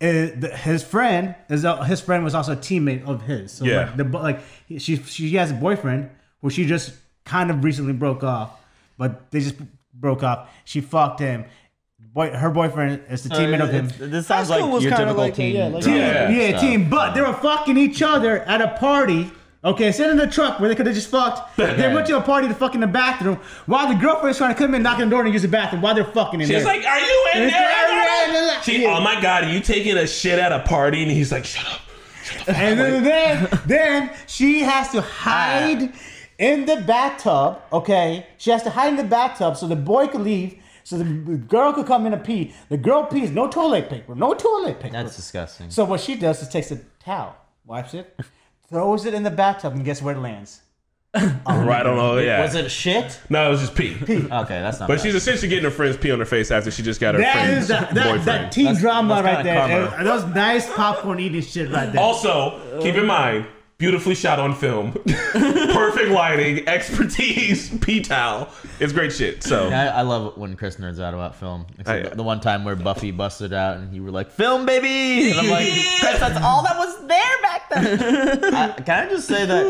uh, his friend is a, his friend was also a teammate of his. So Yeah. like, the, like she she has a boyfriend where she just kind of recently broke off, but they just broke off. She fucked him. Boy, her boyfriend is the teammate of him. This sounds High school like was your kinda typical like a- teen. yeah, like- drama Yeah. Yeah, stuff. team. But they were fucking each other at a party. Okay, sitting in the truck where they could have just fucked. They went to a party to fuck in the bathroom while the girlfriend's trying to come in, knock on the door, and use the bathroom while they're fucking in there. She's there. like, "Are you in there?" She, Yeah. oh my god, are you taking a shit at a party? And he's like, "Shut up." and then, then, then she has to ah. hide in the bathtub. Okay, she has to hide in the bathtub so the boy could leave, so the girl could come in and pee. The girl pees, no toilet paper, no toilet paper. That's disgusting. So what she does is takes a towel, wipes it, throws it in the bathtub, and guess where it lands? right on. Oh yeah. Was it shit? No, it was just pee. Pee. Okay, that's not. But bad. she's essentially getting her friends pee on her face after she just got her That friend's is that, boyfriend. that, that teen That's- drama that's right there. karma. And Those nice popcorn eating shit right there. Also, keep in mind, beautifully shot on film, perfect lighting, expertise, pee towel. It's great shit. So I, I love it when Chris nerds out about film. Except Oh, yeah. The one time where Buffy busted out and you were like, "Film, baby!" And I'm like, "Chris, that's all that was there back then." I, can I just say that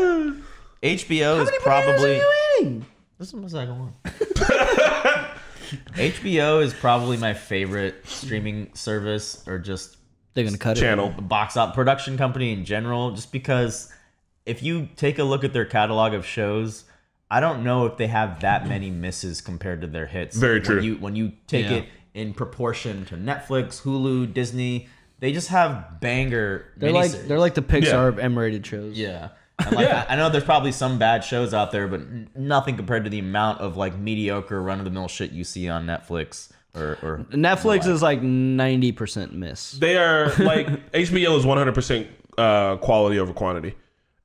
HBO is probably this is my second one. HBO is probably my favorite streaming service, or just They're gonna cut it. channel. box up production company in general just because if you take a look at their catalog of shows I don't know if they have that many misses compared to their hits. Very When true. you when you take Yeah. it in proportion to Netflix, Hulu, Disney, they just have banger. They're like they're like the Pixar of M-rated shows. Yeah. And like, Yeah. I, I know there's probably some bad shows out there, but nothing compared to the amount of like mediocre run of the mill shit you see on Netflix or, or Netflix is like ninety percent miss. They are like HBO is 100% uh, quality over quantity,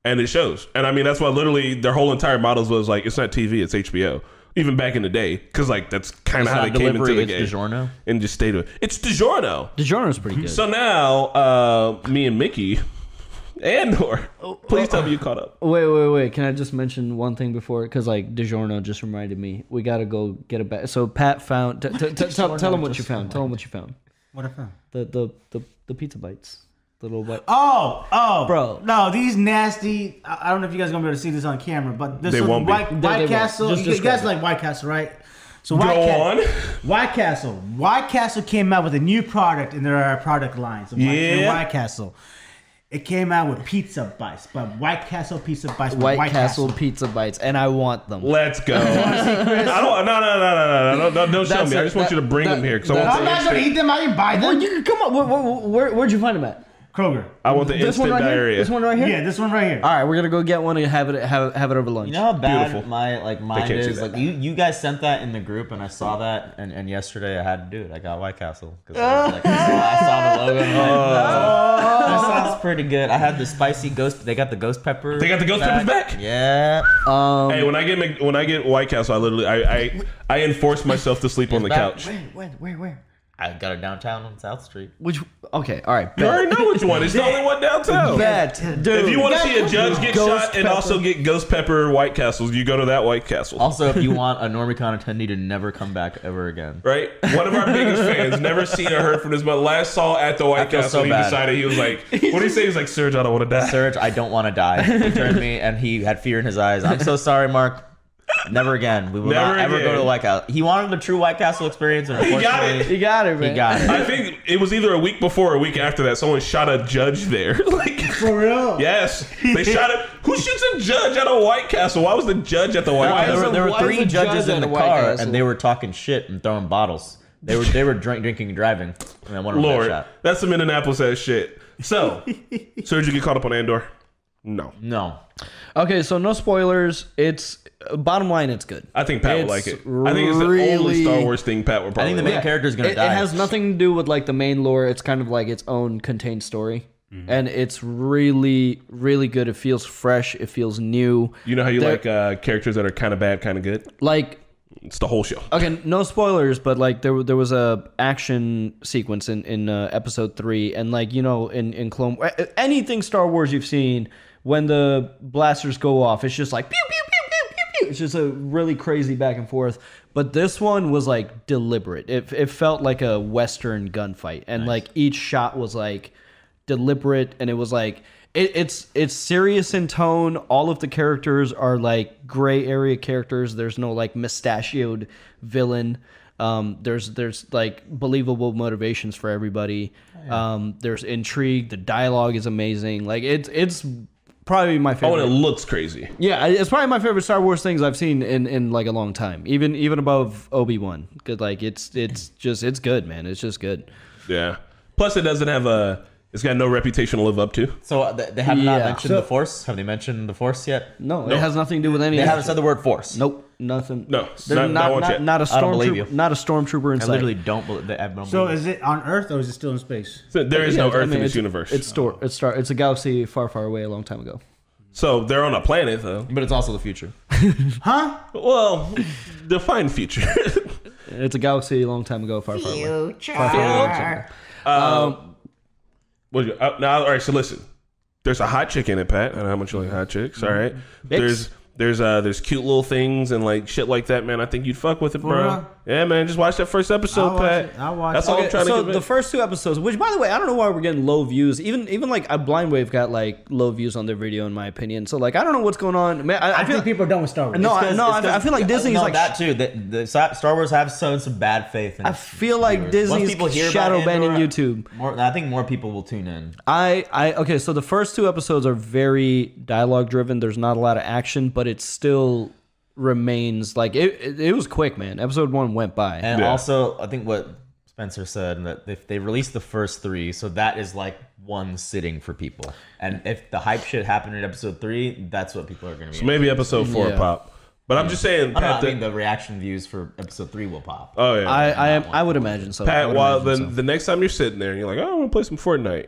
and it shows. And I mean that's why literally their whole entire models was like it's not TV, it's HBO. Even back in the day, because like that's kind of how not they came into delivery, the it's game DiGiorno? and just stayed with it's DiGiorno. DiGiorno's pretty good. So now, uh, me and Mickey, Andor, please tell me you caught up. Wait, wait, wait. Can I just mention one thing before? Because like DiGiorno just reminded me, we gotta go get a bag. So Pat found. T- t- t- tell, tell him what you found. Tell him what you found. What I found? The the the, the pizza bites. The little white. Oh, oh, Bro. No, these nasty. I I don't know if you guys are gonna be able to see this on camera, but this They was won't be. White, They- White they won't. Castle. Just You, you describe guys it. like White Castle, right? So Go White Ca- on. White Castle. White Castle came out with a new product in their uh, product lines. of White, in Yeah. White Castle. It came out with pizza bites, but White Castle pizza bites. with White, Castle, pizza bites, and I want them. Let's go. I don't. No, no, no, no, no, no, no. Don't show That's me. I it. just want you to That- bring that- them here because I that- want I'm the not gonna eat them. I didn't buy Well, them. you come on. Where, where, where, where'd you find them at? Kroger. I want the This instant one right diarrhea. here. This one right here. Yeah, this one right here. All right, we're gonna go get one and have it have, have it over lunch. You know how bad Beautiful. my like mind is. that. Like you, you guys sent that in the group, and I saw that, and, and yesterday I had to do it. I got White Castle because I, was like, I, saw, the logo. And I'm that sounds pretty good. I had the spicy ghost. They got the ghost pepper. They got the ghost peppers back? Yeah. um, Hey, when I get when I get White Castle, I literally I I, I enforce myself to sleep on the Back- couch. Where, where, where, where? I got it downtown on South Street. which? Okay, all right. You already know which one. It's the only one downtown. Bet, dude. If you want to see a judge get Ghost shot and also get ghost pepper White Castles, you go to that White Castle. Also, if you want a NormieCon attendee to never come back ever again. Right? One of our biggest fans, never seen or heard from this, but last saw at the White Castle, so he bad. decided he was like, what did he say? He was like, Serge, I don't want to die. Serge, I don't want to die. He turned to me and he had fear in his eyes. I'm so sorry, Mark. Never again. We will Never not ever go to the White Castle. He wanted the true White Castle experience, and He got it. unfortunately, You got it, man. he got it. I think it was either a week before or a week after that. Someone shot a judge there. like, For real? yes, they shot it. Who shoots a judge at a White Castle? Why was the judge at the White Why There is Castle? were, there were why is three the judge judges at in the White car, Castle? and they were talking shit and throwing bottles. They were they were drink, drinking and driving, and then one of them Lord, shot. that's some Indianapolis ass shit. So, so did you get caught up on Andor? No, No, Okay, so no spoilers. It's bottom line. It's good. I think Pat would like it. I think it's the only really- Star Wars thing Pat would probably. I probably. think the main like. character is gonna It, it die. has nothing to do with like the main lore. It's kind of like its own contained story, Mm-hmm. and it's really, really good. It feels fresh. It feels new. You know how you There- like uh, characters that are kind of bad, kind of good. Like It's the whole show. okay, no spoilers, but like there there was a action sequence in in uh, episode three, and like you know in in Clone anything Star Wars you've seen when the blasters go off, it's just like pew pew pew It's just a really crazy back and forth. But this one was like deliberate. It it felt like a western gunfight, and like each shot was like deliberate, and it was like. It, it's it's serious in tone. All of the characters are like gray area characters. There's no like mustachioed villain. Um, there's there's like believable motivations for everybody. Um, there's intrigue. The dialogue is amazing. Like it's it's probably my favorite. Oh, and it looks crazy. yeah, it's probably my favorite Star Wars things I've seen in, in like a long time. Even even above Obi Wan. Cause like it's it's just it's good, man. It's just good. Yeah. Plus, it doesn't have a. It's got no reputation to live up to. so uh, they, they have not Yeah. mentioned So- the Force. Have they mentioned the Force yet? No, it has nothing to do with any. They haven't said the word Force. Nope, nothing. No, There's not- not not not, not a I stormtrooper. Not a stormtrooper I inside. literally don't believe. I don't So believe is it on Earth or is it still in space? So there is Yeah, no I Earth mean, in this it's- universe. It's star. It's star. It's a galaxy far, far away, a long time ago. so they're on a planet, though. but it's also the future. Huh? Well, define future. It's a galaxy a long time ago, far, far away. Far, far away, long time ago. What you, uh, now, all right. So listen, there's a hot chick in it, Pat. I don't know how much you like hot chicks. All right. There's there's uh there's cute little things and like shit like that, man. I think you'd fuck with it, bro. Real? Yeah, man. Just watch that first episode, I'll watch Pat. it. I'll watch That's it. all I'm Okay, trying so to the first two episodes, which by the way, I don't know why we're getting low views. Even even like a Blind Wave got like low views on their video, in my opinion. So like I don't know what's going on. Man, I, I I feel think people are done with Star Wars. no, I, 'cause- no, it's I feel like Disney's no, like that too. The, the Star Wars have shown some bad faith. In I feel like Disney's shadow banning YouTube. More, I think more people will tune in. I, I okay, so the first two episodes are very dialogue driven. There's not a lot of action, but it's still remains like it, it. It was quick, man. Episode one went by. And Yeah. also, I think what Spencer said that if they released the first three, so that is like one sitting for people. And if the hype shit happened in episode three, that's what people are going to be. So maybe episode four Yeah. pop. But I'm just saying, I, don't know, Pat, I the- mean, the reaction views for episode three will pop. oh yeah, I I, am, I would imagine so. I Pat. would While imagine the so. the next time you're sitting there and you're like, oh, I want to play some Fortnite.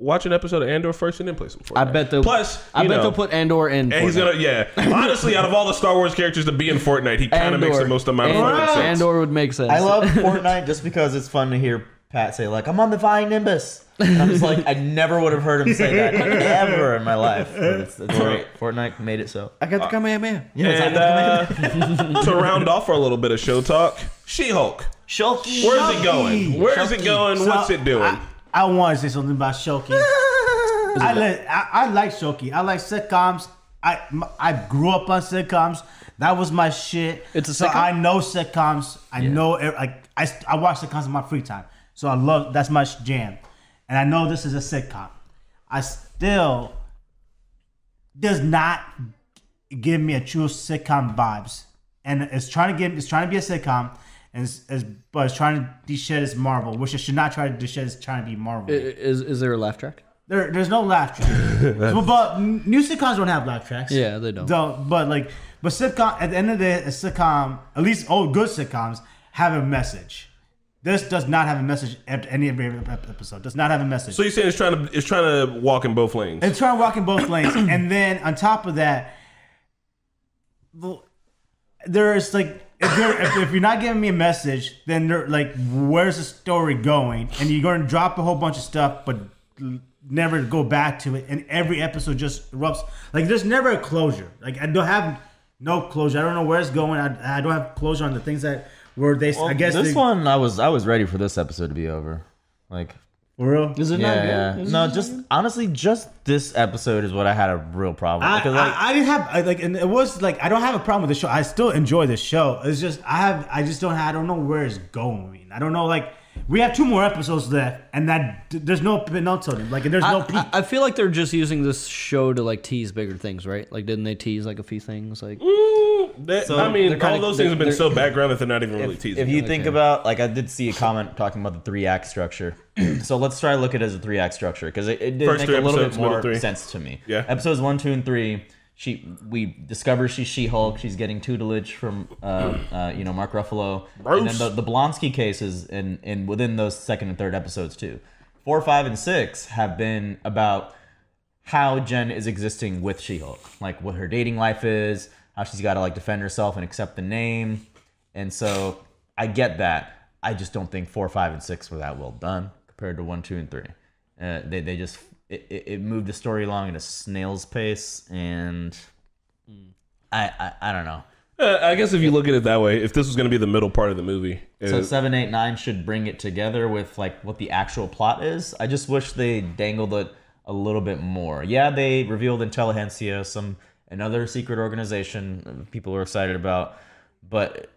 Watch an episode of Andor first and then play some Fortnite. I bet they'll. Plus, I bet know, they'll put Andor in. And he's gonna, yeah. Honestly, out of all the Star Wars characters to be in Fortnite, he kind of makes the most amount of Andor, fucking sense. Andor would make sense. I love Fortnite just because it's fun to hear Pat say like, "I'm on the Flying Nimbus." And I'm just like, I never would have heard him say that ever in my life. But it's, it's great. Fortnite made it so. I got the Kamehameha. And uh, to round off our little bit of show talk, She-Hulk. Shulky. Where's it going? Where is it going? So, What's it doing? I, I want to say something about Shoki. I, li- I I like Shoki. I like sitcoms. I m- I grew up on sitcoms. That was my shit. It's a so sitcom? I know sitcoms. I know e- like I I watch sitcoms in my free time. So I love that's my jam. And I know this is a sitcom. I still does not give me a true sitcom vibes. And it's trying to give it's trying to be a sitcom and it's, it's but it's trying to de-shed its Marvel, which it should not try to de-shed it's trying to be Marvel. Is is there a laugh track? There, there's no laugh track. but, but new sitcoms don't have laugh tracks. Yeah, they don't. Don't, but like, but sitcom at the end of the day, a sitcom, at least old good sitcoms, have a message. This does not have a message at any of every episode. Does not have a message. so you're saying it's trying to it's trying to walk in both lanes. and trying and walk in both lanes. and then on top of that, there's like if, there, if, if you're not giving me a message, then like, where's the story going? And you're going to drop a whole bunch of stuff, but never go back to it. And every episode just erupts. Like there's never a closure. Like I don't have no closure. I don't know where it's going. I, I don't have closure on the things that were they. I guess this they, one, I was I was ready for this episode to be over. Like, for real. Is it yeah, not good? yeah. Is No, just good? honestly, just this episode is what I had a real problem. I, with. Because like, I, I didn't have I, like, and it was like I don't have a problem with the show. I still enjoy the show. It's just I have I just don't I don't know where it's going. I don't know like we have two more episodes left, and that there's no penultimate. Like there's no I, peak. I- I feel like they're just using this show to like tease bigger things, right? Like, didn't they tease like a few things? Like, mm, That- So I mean, they're kinda- all those things have been so background that they're not even really teasing. if you it. think about like I did see a comment talking about the three act structure. so let's try to look at it as a three act structure because it, it did First make a little bit more sense to me. Yeah. Episodes one, two, and three. She we discover she's She Hulk. She's getting tutelage from uh, uh, you know Mark Ruffalo, and then the, the Blonsky cases and and within those second and third episodes too. Four, five, and six have been about how Jen is existing with She-Hulk, like what her dating life is, how she's got to like defend herself and accept the name, and so I get that. I just don't think four, five, and six were that well done compared to one, two, and three. Uh, they they just it, it it moved the story along at a snail's pace, and I I, I don't know. Uh, I guess if you look at it that way, if this was going to be the middle part of the movie, So it- seven, eight, nine should bring it together with like what the actual plot is. I just wish they dangled it a little bit more. Yeah, they revealed Intelligentsia, some another secret organization uh, people were excited about, but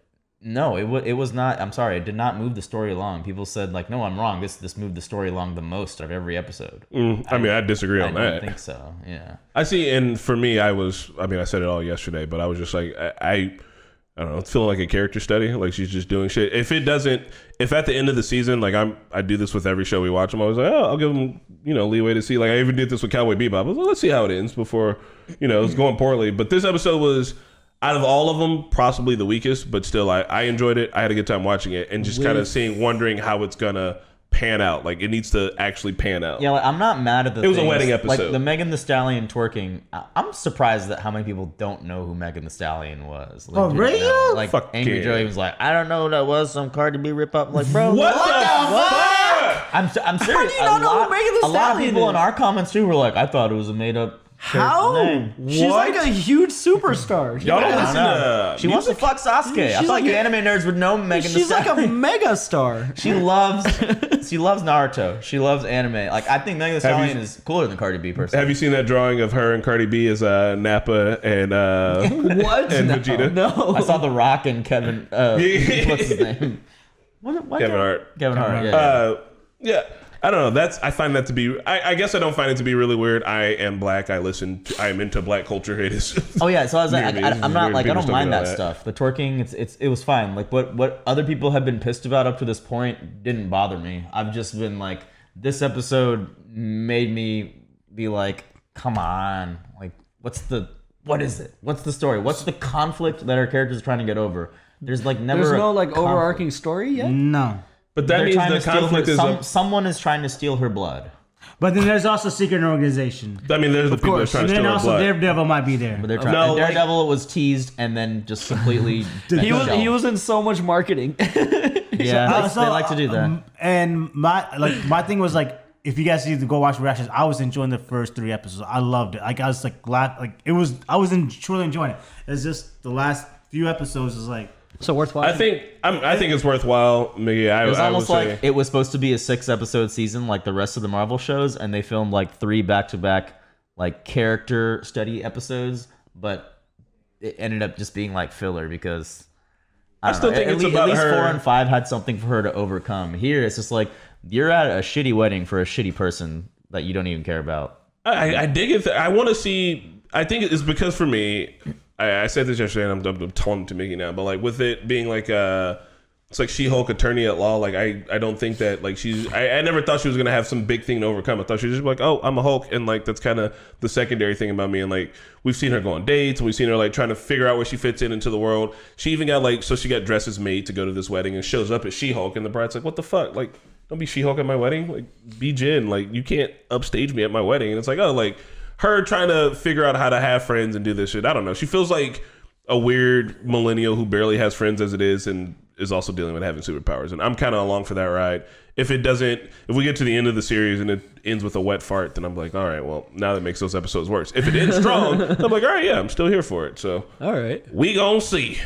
no, it was it was not. I'm sorry, it did not move the story along. People said like, no, I'm wrong. This this moved the story along the most of every episode. Mm, I mean, I disagree I on that. think so. Yeah. I see, and for me, I was. I mean, I said it all yesterday, but I was just like, I, I, I don't know, it's feeling like a character study. Like she's just doing shit. If it doesn't, if at the end of the season, like I'm, I do this with every show we watch. I'm always like, oh, I'll give them, you know, leeway to see. Like I even did this with Cowboy Bebop. I was like, let's see how it ends before, you know, it's going poorly. But this episode was. Out of all of them, possibly the weakest, but still, I, I enjoyed it. I had a good time watching it, and just kind of seeing, wondering how it's gonna pan out. Like it needs to actually pan out. Yeah, like, I'm not mad at the. It was a things- wedding Like the Megan Thee Stallion twerking. I- I'm surprised that how many people don't know who Megan Thee Stallion was. Like, Oh, you really? know, oh, Like Fuck Angry yeah. Joe was like, I don't know who that was. Some Cardi B rip up. Like, bro, What, the fuck? I'm I'm serious. do you not a know who lot, Megan Thee a lot of people is? in our comments too were like, I thought it was a made up. How? Name. She's like a huge superstar. Y'all don't listen don't know. to She wants to fuck Sasuke. I She's thought like you a- anime nerds would know Megan Thee She's like a Stallion. mega star. She loves, she loves Naruto. She loves anime. Like I think Megan Thee Have you- Stallion is cooler than Cardi B personally. Have you seen that drawing of her and Cardi B as uh, Nappa and uh, What? and no. Vegeta? No. I saw The Rock and Kevin. Uh, Yeah. what's his name? What, what Kevin Hart? Kevin Hart. Yeah. Uh, yeah, I don't know. That's I find that to be. I, I guess I don't find it to be really weird. I am black. I listen. To, I am into black culture. It is. Oh yeah, so I was like, Weird, I, it's am not like I don't mind that, that. stuff. The twerking, it's it's it was fine. Like what what other people have been pissed about up to this point didn't bother me. I've just been like, this episode made me be like, come on, like what's the what is it? What's the story? What's the conflict that our characters are trying to get over? There's like never. There's a no like conflict. overarching story yet. No. But that They're means trying the to steal her, is. some, a, someone is trying to steal her blood. But then there's also secret organization. I mean, there's the people that are course. trying And to then steal our also blood. Daredevil might be there. But they're trying. No, and like- Daredevil was teased and then just completely. He was he was in so much marketing. Yeah, Uh, they, so, they like to do that. um, and my like my thing was like if you guys need to go watch reactions, I was enjoying the first three episodes. I loved it. Like I was like glad like it was I was in, truly enjoying it. It's just the last few episodes is like so worthwhile. I think I'm, I think it's worthwhile, Miggy. I, It was I almost would like say. it was supposed to be a six episode season like the rest of the Marvel shows, and they filmed like three back to back like character study episodes, but it ended up just being like filler because I, don't still know, think at, it's lea- about at least her- four and five had something for her to overcome. Here it's just like you're at a shitty wedding for a shitty person that you don't even care about. I, I dig it. I want to see. I think it's because for me, I, I said this yesterday, and I'm, I'm telling to Mickey now. But like with it being like uh it's like She-Hulk attorney at law. Like I, I don't think that like she's. I, I never thought she was gonna have some big thing to overcome. I thought she was just like, oh, I'm a Hulk, and like that's kind of the secondary thing about me. And like we've seen her go on dates, and we've seen her like trying to figure out where she fits in into the world. She even got like so she got dresses made to go to this wedding, and shows up as She-Hulk, and the bride's like, what the fuck, like. Don't be She-Hulk at my wedding. Like, be Jen. Like, you can't upstage me at my wedding. And it's like, oh, like her trying to figure out how to have friends and do this shit. I don't know. She feels like a weird millennial who barely has friends as it is and is also dealing with having superpowers. And I'm kind of along for that ride. If it doesn't, if we get to the end of the series and it ends with a wet fart, then I'm like, all right, well, now that makes those episodes worse. If it ends strong, I'm like, all right, yeah, I'm still here for it. So All right. we gonna see.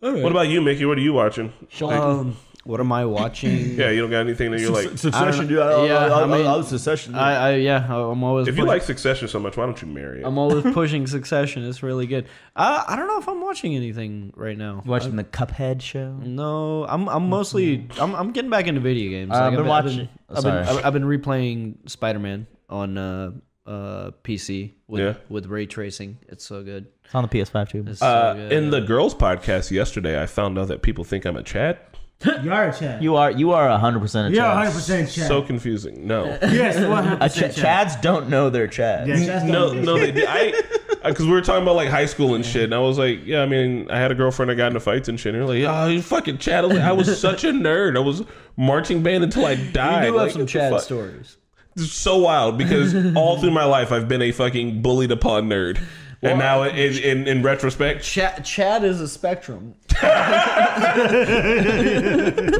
What about you, Mickey? What are you watching? Um, what am I watching? Yeah, you don't got anything that you're like. Succession, dude. I- Yeah, I- I I- mean- I was Succession. I, I yeah, I'm always. If you like Succession so much, why don't you marry it? I'm always pushing Succession. It's really good. I I don't know if I'm watching anything right now. watching the Cuphead show. No, I'm I'm mostly I'm I'm getting back into video games. Uh, I've been I've watching- I've been, sorry. I've, been, I've been replaying Spider Man on uh uh PC with Yeah. with ray tracing. It's so good. It's on the PS5 too. It's so Uh, good. in the girls' podcast yesterday, I found out that people think I'm a Chad. You are a Chad. You are you are hundred percent a You're Chad. 100 percent Chad. So confusing. No, yes, 100 A Ch- Chads don't know their Chad. Yeah, Chad's no, not- no. They did. I uh, because we were talking about like high school and shit, and I was like, yeah, I mean, I had a girlfriend I got into fights and shit. And they're like, oh, you fucking Chad. I was, like, I was such a nerd. I was marching band until I you died. do Like, have some what the Chad fuck? stories. It's so wild because all through my life I've been a fucking bullied upon nerd, and now in, in in retrospect, Chad Chad is a spectrum.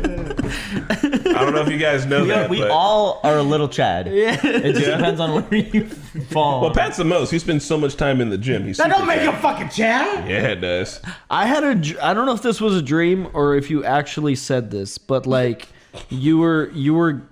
I don't know if you guys know Yeah, that. we but, all are a little Chad. Yeah. It just depends on where you fall. well, Pat's the most. He spends so much time in the gym. He's That super don't make Chad. you fucking Chad. Yeah, it does. I had a dr- I don't know if this was a dream or if you actually said this, but like you were you were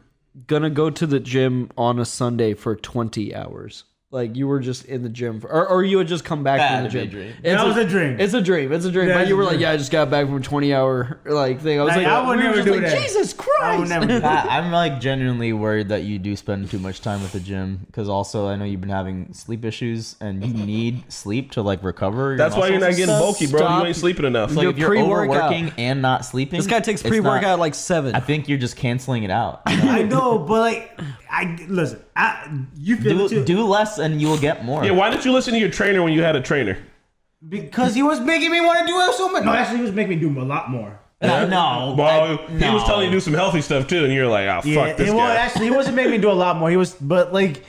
gonna go to the gym on a Sunday for 20 hours. Like you were just in the gym, for, or, or you had just come back That from the had to gym. be a dream. It's That was a dream. It's a dream. It's a dream. Yeah, but it's you a were like, dream. yeah, I just got back from a 20 hour like thing. I was Like, like, I would we were never just do like, that. Jesus I Christ. would never do that. Pat, I'm like genuinely worried that you do spend too much time at the gym because also I know you've been having sleep issues and you need sleep to like recover. Your That's why you're not muscles getting bulky, bro. Stop. You ain't sleeping enough. Like Your if you're pre-workout. overworking and not sleeping, This guy takes it's pre not- workout like seven. I think you're just canceling it out. I know, but like, I listen. I, you feel it do, too. do less and you will get more. yeah, why didn't you listen to your trainer when you had a trainer? because he was making me want to do it so much. No, actually, he was making me do a lot more. No, no. Well, I- he was telling you to do some healthy stuff too, and you're like, oh, Yeah, fuck this and well, guy. actually, he wasn't making me do a lot more. He was, but like,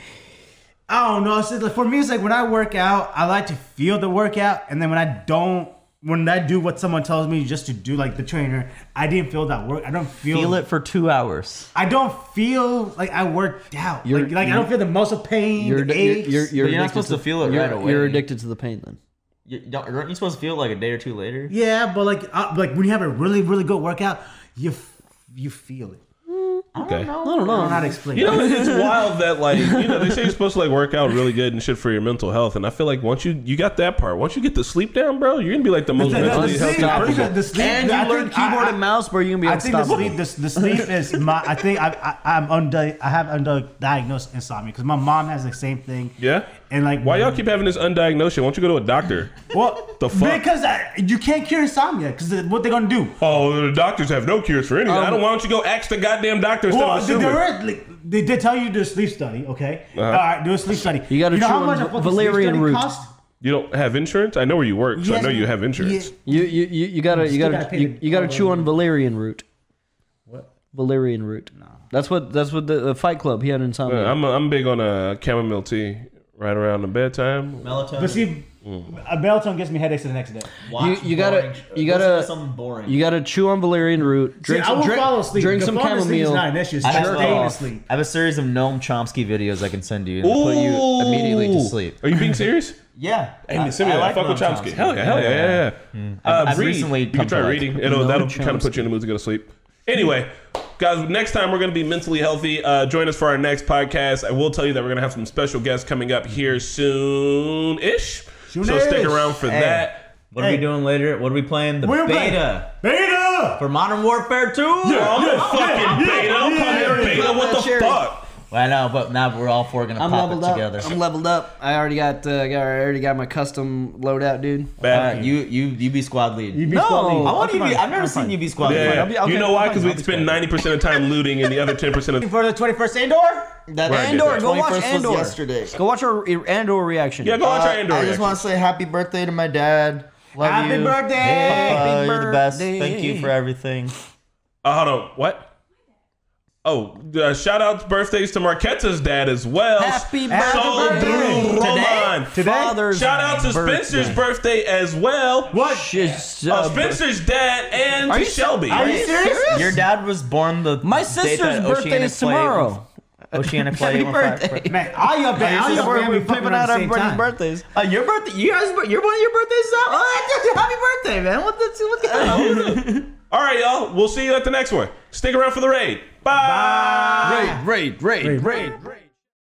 I don't know. It's just, like, for me, it's like when I work out, I like to feel the workout, and then when I don't, when I do what someone tells me just to do, like the trainer, I didn't feel that work. I don't feel, Feel it for two hours. I don't feel like I worked out. You're- like, like I don't feel the muscle pain, you're, the you're, aches. you're, you're, you're not addicted supposed to feel it you're, right away. You're addicted to the pain then. You, don't, aren't you supposed to feel it like a day or two later? yeah, but like, uh, like when you have a really, really good workout, you f- you feel it. Okay. I don't I don't know know. how to explain. You know, it's wild that like you know they say you're supposed to like work out really good and shit for your mental health, and I feel like once you you got that part, once you get the sleep down, bro, you're gonna be like the most The- the- mentally healthy sleep- I think person. the sleep- And you I learn think- keyboard I- and mouse, bro. You can be I think the sleep, the, the sleep is my. I think I, I I'm under. I have undiagnosed insomnia because my mom has the same thing. Yeah. And like, Why y'all keep having this undiagnosed shit? Why don't you go to a doctor? What The fuck? Because I, you can't cure insomnia. Because what they're gonna do? Oh, the doctors have no cures for anything. I Um, don't. Why don't you go ask the goddamn doctor instead Well, of they, assuming? there is, like, they did tell you to do a sleep study. Okay. Uh-huh. All right, do a sleep study. You gotta know chew how on much a v- valerian sleep study root. cost? You don't have insurance? I know where you work, so I know you have insurance. yeah. You you you, you gotta you gotta gotta you, you gotta chew on um, valerian root. What? Valerian root. No. That's what that's what the, the Fight Club. He had insomnia. Uh, I'm I'm big on a chamomile tea right around the bedtime. Melatonin. But see, a melatonin gives me headaches the next day. Watch You- you gotta- boring sh- you listen gotta- to something boring. you gotta chew on valerian root. Drink See, I some will drink, fall asleep. drink The some falling asleep is chamomile. not an issue. It's I just have, staying asleep. I have a series of Noam Chomsky videos I can send you to put you immediately to sleep. Are you being serious? Yeah. Hey, man, send me that. Fuck with Chomsky. Hell yeah, hell yeah, yeah. yeah. Uh, I've read. recently you can try to like- reading. It'll that'll kind of put you in the mood to go to sleep. Anyway, guys, next time we're going to be mentally healthy. Uh, join us for our next podcast. I will tell you that we're going to have some special guests coming up here soon ish. So Soon-ish. stick around for Hey. that. What are we doing later? What are we playing? The We're playing- beta Beta. for Modern Warfare 2? Oh, I'm a fucking beta. Don't call me a beta. What the Cherry. Fuck? I know, but now we're all four gonna I'm pop it leveled up. together. I'm leveled up. I already got uh, got I already got my custom loadout, dude. Bad. Uh, you you you be squad lead. You be No. squad lead. I want you to be. Fine. I've never seen you be squad Yeah, lead. yeah. be- you know why? Because we spend ninety percent of the time looting, and the other ten percent of for the 21st Andor. That Right, Andor, yeah. go watch Andor. yesterday. Go watch our Andor reaction. yeah. Go watch our Uh, Andor. I just want to say happy birthday to my dad. Love Happy you. birthday! Papa, Happy you're the best. birthday. Thank you for everything. Uh, hold on. What? Oh, uh, shout out birthdays to Marquetta's dad as well. Happy Sol birthday. Drew Roman. Today? Father's Shout out to Spencer's birthday as well. What? Shit, Uh, uh, Spencer's dad and Are you Shelby. Are you serious? Your dad was born the My date sister's that birthday Oceanic is Play- tomorrow. Oceanic Play Happy went back birthday. for- Man, all your bad. All your We're, family we're at out the our time. birthdays. Uh, your birthday, you guys, your one of your birthdays is out. Oh, happy birthday, man! What the what the hell? All right, y'all. We'll see you at the next one. Stick around for the raid. Bye. Raid, raid, raid, raid, raid.